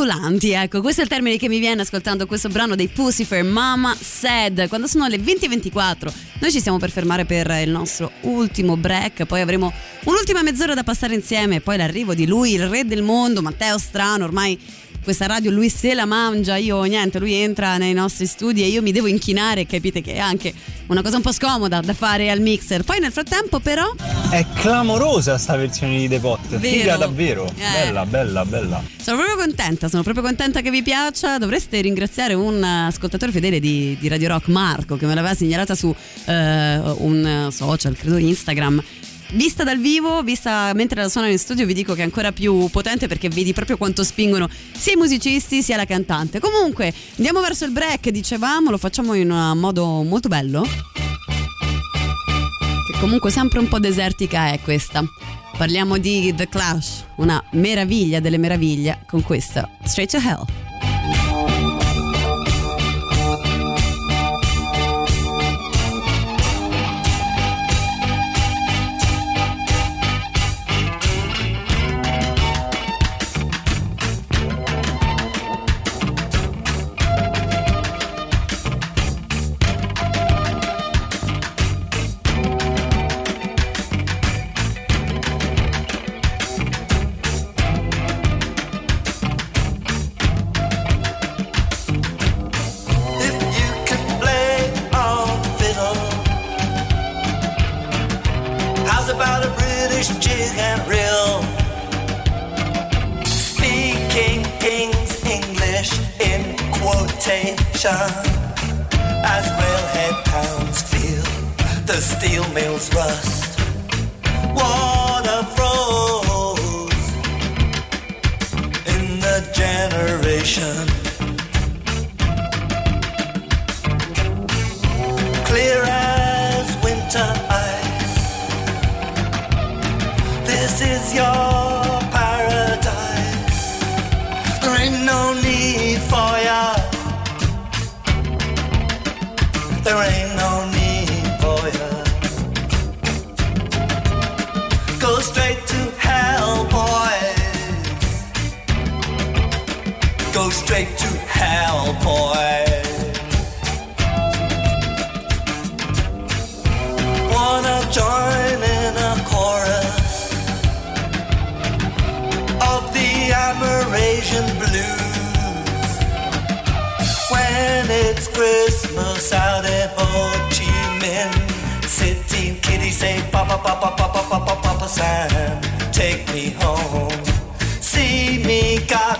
Dondolanti, ecco, questo è il termine che mi viene ascoltando questo brano dei Pussifer, Mama Said, quando sono le 20.24. Noi ci stiamo per fermare per il nostro ultimo break, poi avremo un'ultima mezz'ora da passare insieme, poi l'arrivo di lui, il re del mondo, Matteo Strano, ormai questa radio lui se la mangia, io niente, lui entra nei nostri studi e io mi devo inchinare, capite che è anche una cosa un po' scomoda da fare al mixer. Poi nel frattempo però È clamorosa sta versione di The Pot. Vero. Figa davvero. Eh. Bella, bella, bella. sono proprio contenta, sono proprio contenta che vi piaccia. Dovreste ringraziare un ascoltatore fedele di, di Radio Rock, Marco, che me l'aveva segnalata su eh, un social, credo Instagram. Vista dal vivo, vista mentre la suonano in studio, vi dico che è ancora più potente perché vedi proprio quanto spingono sia i musicisti sia la cantante. Comunque, andiamo verso il break, dicevamo, lo facciamo in un modo molto bello. Che comunque sempre un po' desertica è questa. Parliamo di The Clash, una meraviglia delle meraviglie con questa Straight to Hell. As railhead towns feel the steel say, Papa, Papa, Papa, Papa, Papa San, take me home. See me got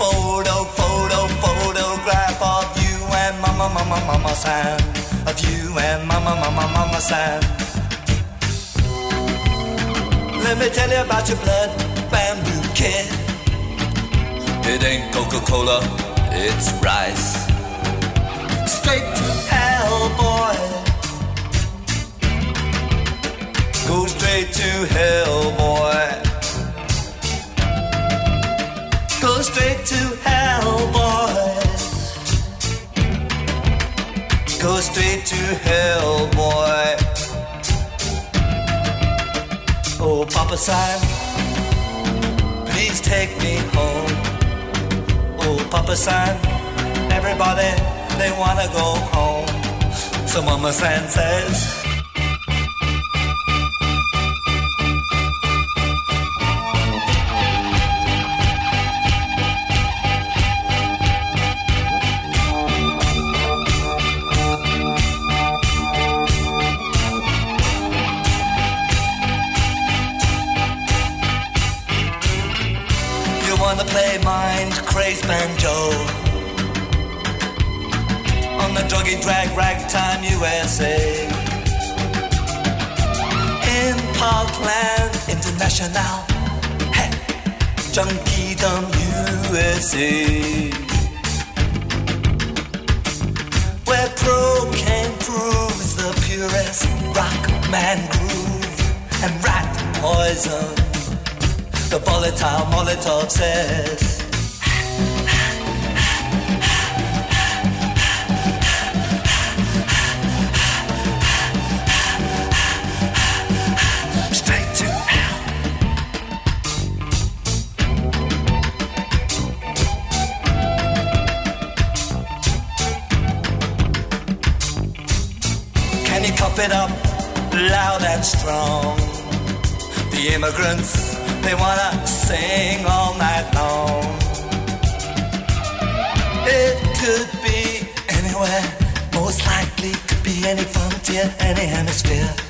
photo, photo, photograph of you and Mama, Mama, Mama San. Of you and Mama, Mama, Mama San. Let me tell you about your blood bamboo kid. It ain't Coca Cola, it's rice. Straight to hell, boy. Go straight to hell, boy. Go straight to hell, boy. Go straight to hell, boy. Oh, Papa San, please take me home. Oh, Papa San, everybody, they wanna go home. So Mama San says, play mind crazed banjo on the druggy drag ragtime USA in Parkland International, hey, Junkiedom USA, where Pro cocaine proves the purest rock man groove and rat poison. The volatile Molotov says. And strong. The immigrants, they wanna sing all night long. It could be anywhere, most likely could be any frontier, any hemisphere.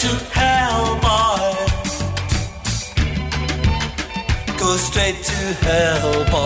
To hell, boy. Go straight to hell, boy.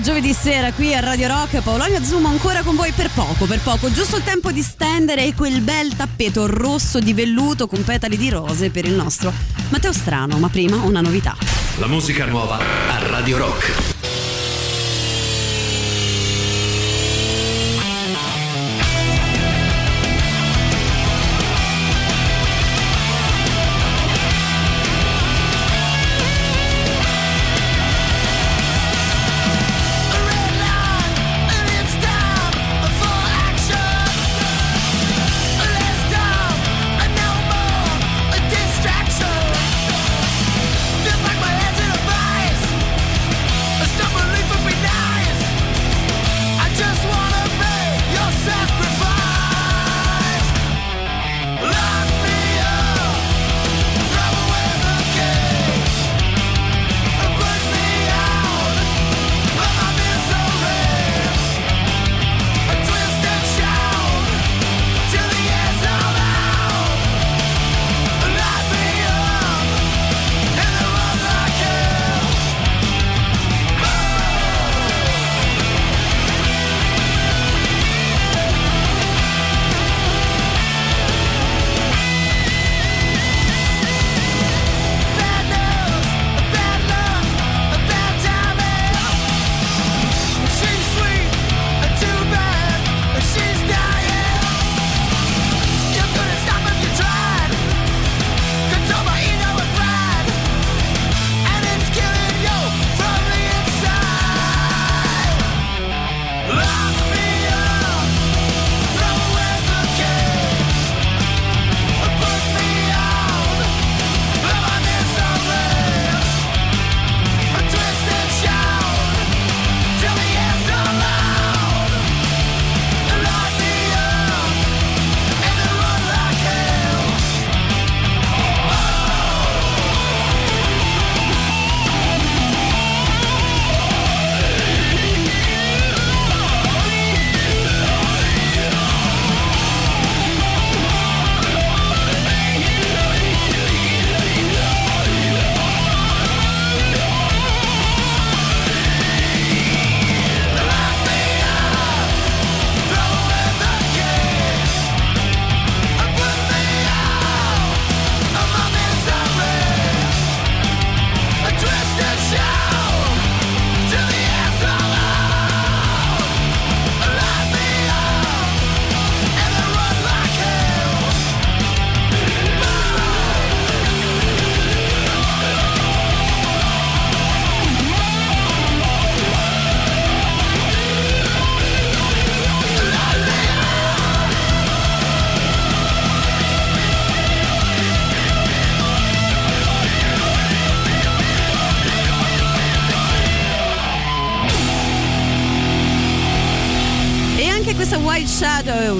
Giovedì sera qui a Radio Rock. Paolonio Zumo ancora con voi per poco, per poco. Giusto il tempo di stendere quel bel tappeto rosso di velluto con petali di rose per il nostro Matteo Strano. Ma prima una novità. La musica nuova a Radio Rock.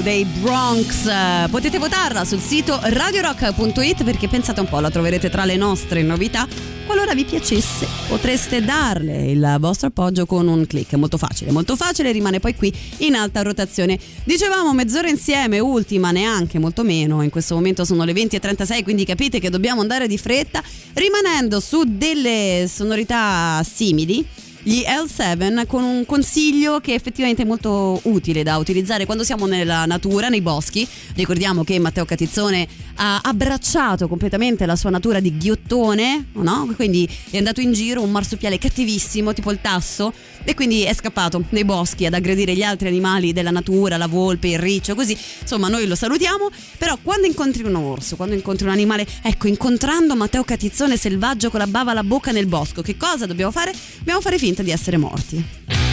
Dei Bronx. Potete votarla sul sito radiorock.it perché pensate un po', la troverete tra le nostre novità. Qualora vi piacesse, potreste darle il vostro appoggio con un click. È molto facile, molto facile, rimane poi qui in alta rotazione. Dicevamo mezz'ora insieme, ultima neanche, molto meno. In questo momento sono le 20.36, quindi capite che dobbiamo andare di fretta, rimanendo su delle sonorità simili gli L7 con un consiglio che effettivamente è molto utile da utilizzare quando siamo nella natura, nei boschi. Ricordiamo che Matteo Catizzone ha abbracciato completamente la sua natura di ghiottone, no? quindi è andato in giro un marsupiale cattivissimo, tipo il tasso, e quindi è scappato nei boschi ad aggredire gli altri animali della natura, la volpe, il riccio, così. Insomma, noi lo salutiamo, però quando incontri un orso, quando incontri un animale, ecco, incontrando Matteo Catizzone selvaggio con la bava alla bocca nel bosco, che cosa dobbiamo fare? Dobbiamo fare finta di essere morti.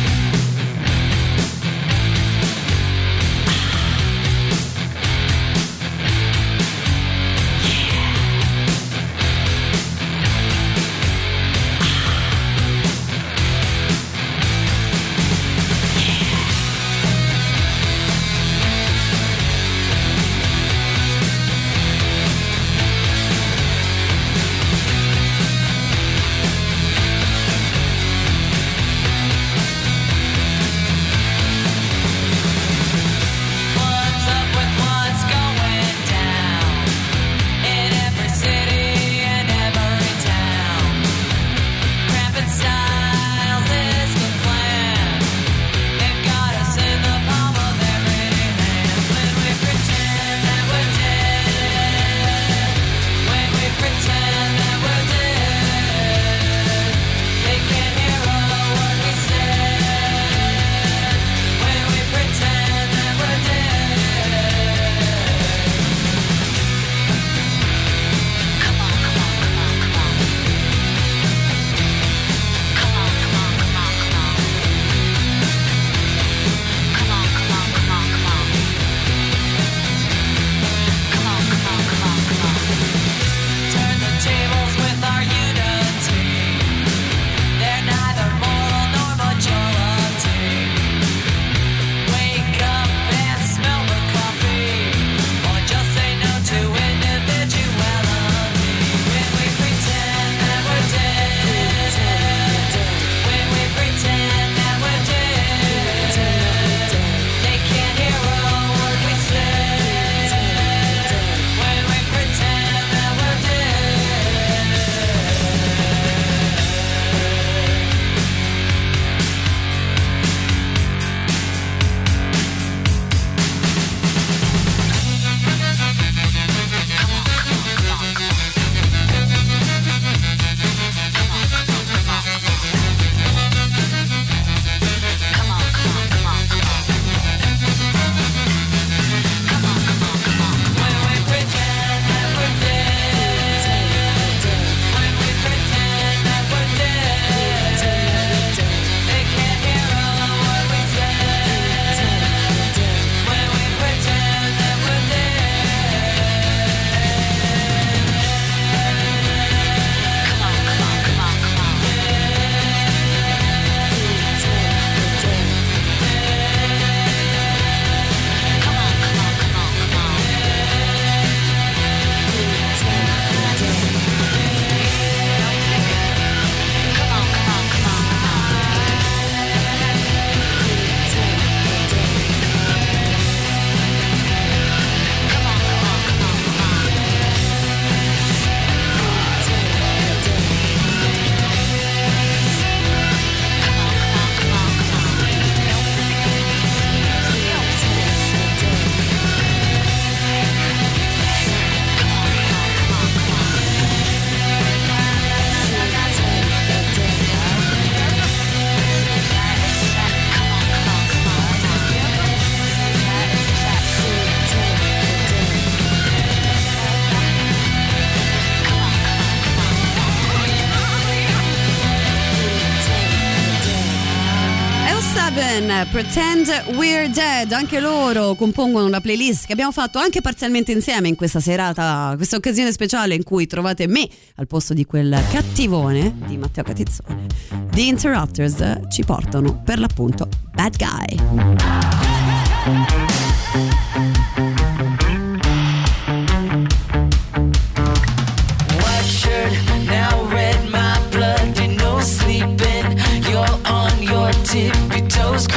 Pretend We're Dead, anche loro compongono una playlist che abbiamo fatto anche parzialmente insieme in questa serata, questa occasione speciale in cui trovate me al posto di quel cattivone di Matteo Catizzone. The Interrupters ci portano per l'appunto Bad Guy.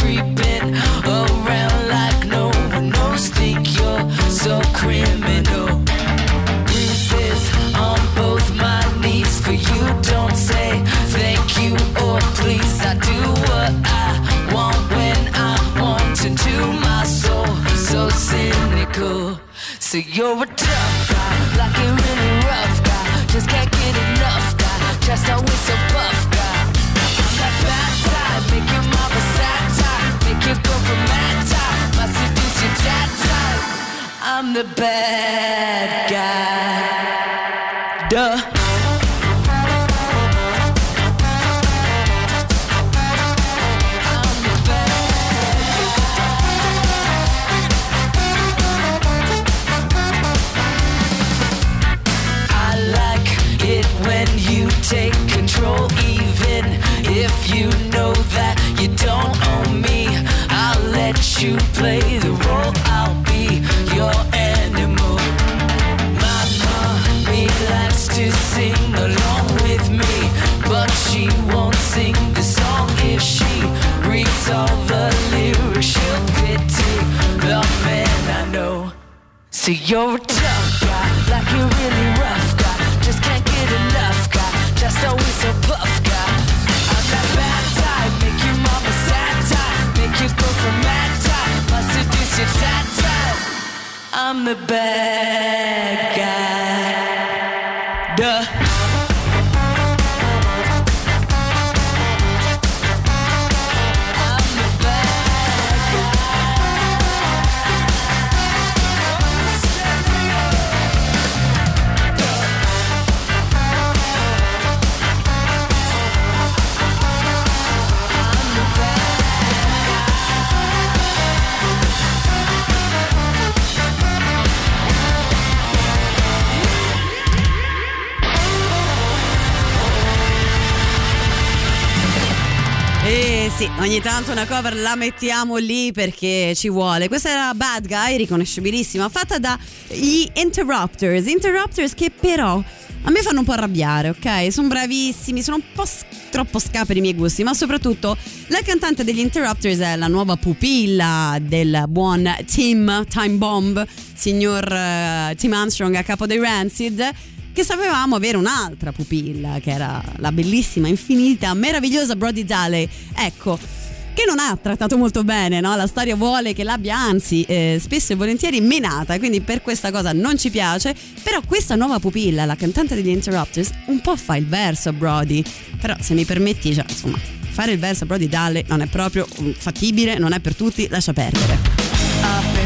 White you're a tough guy, like a really rough guy. Just can't get enough guy, just always so buff guy. I'm that bad type, make your mama sad type, make your girlfriend mad type, my seduce your dad type. I'm the bad guy. So you're a tough guy, like a really rough guy. Just can't get enough guy, just always so puff guy. I'm that bad type, make your mama sad type, make your girlfriend mad type, my seduce your dad type. I'm the bad ogni tanto una cover la mettiamo lì perché ci vuole. Questa era Bad Guy, riconoscibilissima, fatta dagli Interrupters. Interrupters che però a me fanno un po' arrabbiare, ok? Sono bravissimi, sono un po' s- troppo sca per i miei gusti, ma soprattutto la cantante degli Interrupters è la nuova pupilla del buon Tim Time Bomb, signor eh, Tim Armstrong a capo dei Rancid che sapevamo avere un'altra pupilla, che era la bellissima, infinita, meravigliosa Brody Daly. Ecco, che non ha trattato molto bene, no? La storia vuole che l'abbia, anzi, eh, spesso e volentieri menata, quindi per questa cosa non ci piace. Però questa nuova pupilla, la cantante degli Interrupters, un po' fa il verso a Brody. Però se mi permetti, cioè, insomma, fare il verso a Brody Daly non è proprio mm, fattibile, non è per tutti, lascia perdere.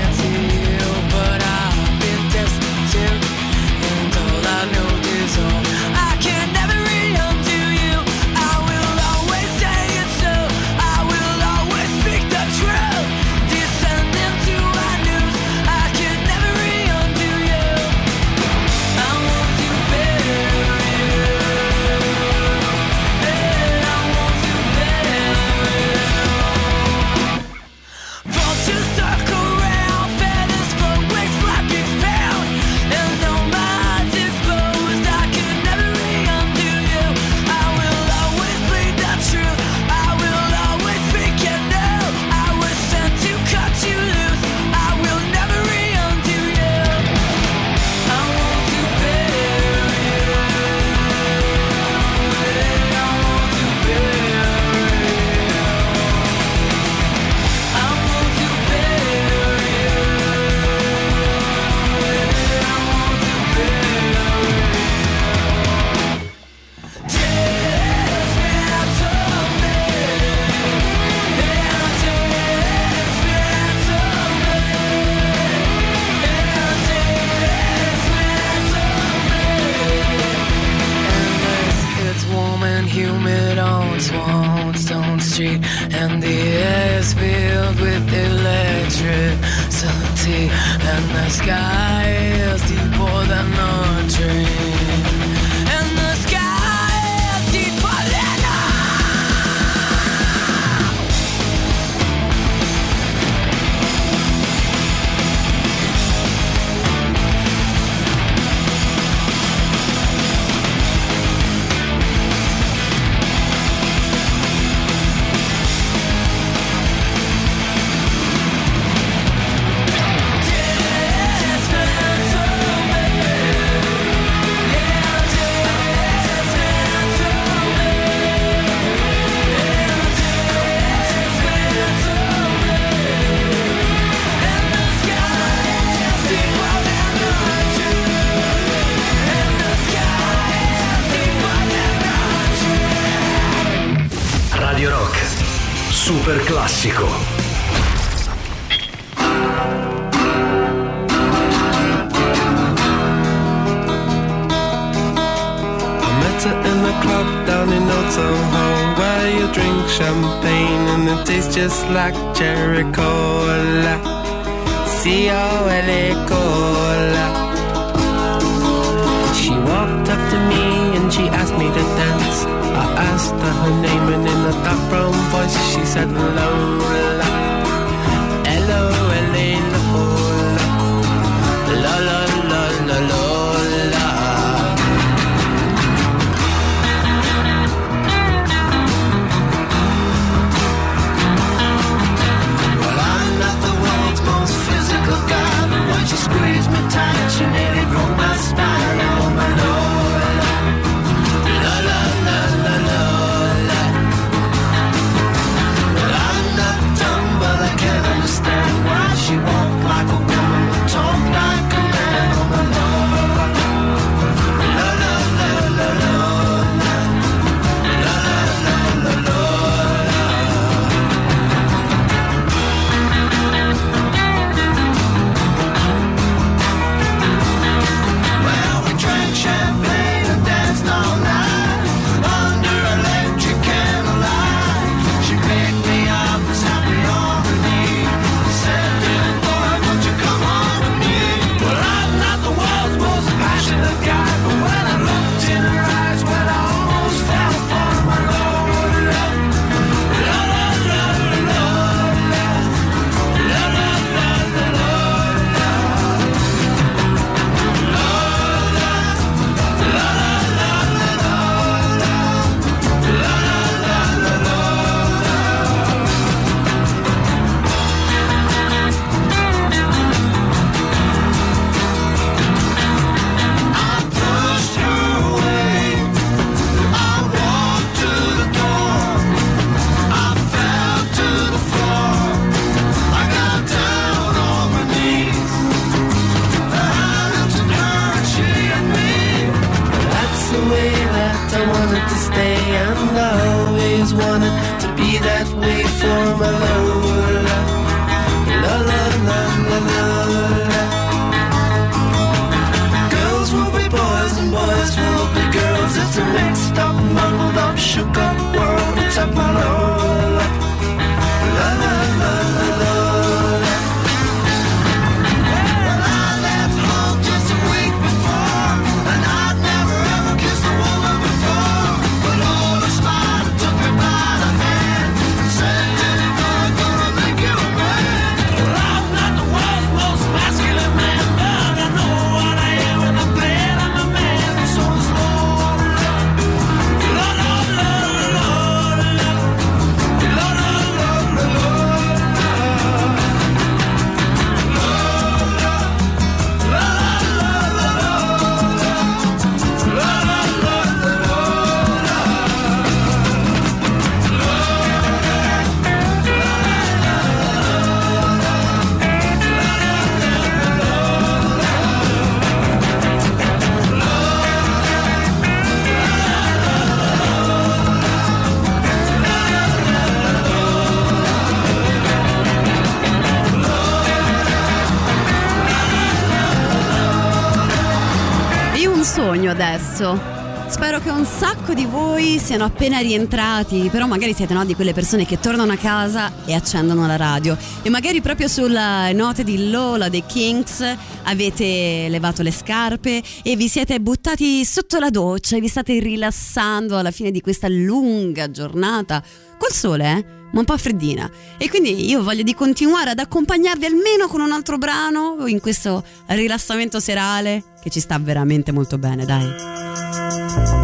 senso. Spero che un sacco di voi siano appena rientrati, però magari siete no, di quelle persone che tornano a casa e accendono la radio. E magari proprio sulla note di Lola dei Kings avete levato le scarpe e vi siete buttati sotto la doccia e vi state rilassando alla fine di questa lunga giornata col sole, eh? ma un po' freddina. E quindi io voglio di continuare ad accompagnarvi almeno con un altro brano in questo rilassamento serale che ci sta veramente molto bene, dai.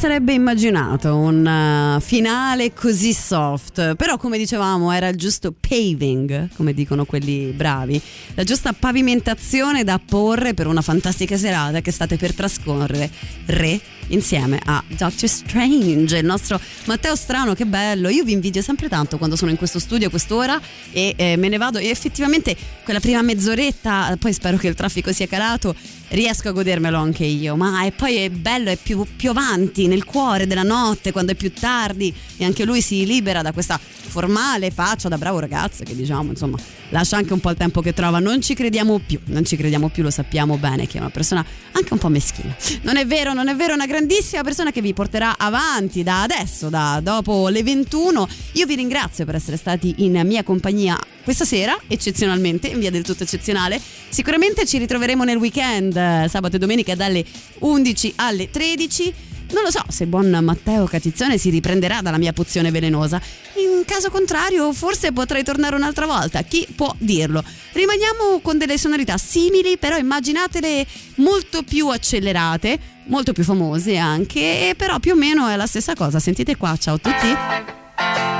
Sarebbe immaginato un uh, finale così soft? Però come dicevamo era il giusto paving, come dicono quelli bravi, la giusta pavimentazione da porre per una fantastica serata che state per trascorrere re insieme a Doctor Strange, il nostro Matteo Strano, che bello. Io vi invidio sempre tanto quando sono in questo studio a quest'ora e eh, me ne vado e effettivamente quella prima mezz'oretta, poi spero che il traffico sia calato, riesco a godermelo anche io, ma e poi è bello, è più, più avanti nel cuore della notte, quando è più tardi e anche lui si libera da questa formale faccia da bravo ragazzo che diciamo insomma lascia anche un po' il tempo che trova, non ci crediamo più, non ci crediamo più, lo sappiamo bene che è una persona anche un po' meschina. Non è vero, non è vero, è una grandissima persona che vi porterà avanti da adesso, da dopo le 21. Io vi ringrazio per essere stati in mia compagnia questa sera, eccezionalmente, in via del tutto eccezionale. Sicuramente ci ritroveremo nel weekend, eh, sabato e domenica dalle 11 alle 13. Non lo so se buon Matteo Catizzone si riprenderà dalla mia pozione velenosa. In caso contrario, forse potrei tornare un'altra volta. Chi può dirlo? Rimaniamo con delle sonorità simili, però immaginatele molto più accelerate, molto più famose anche, però più o meno è la stessa cosa. Sentite qua, ciao a tutti.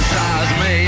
as me.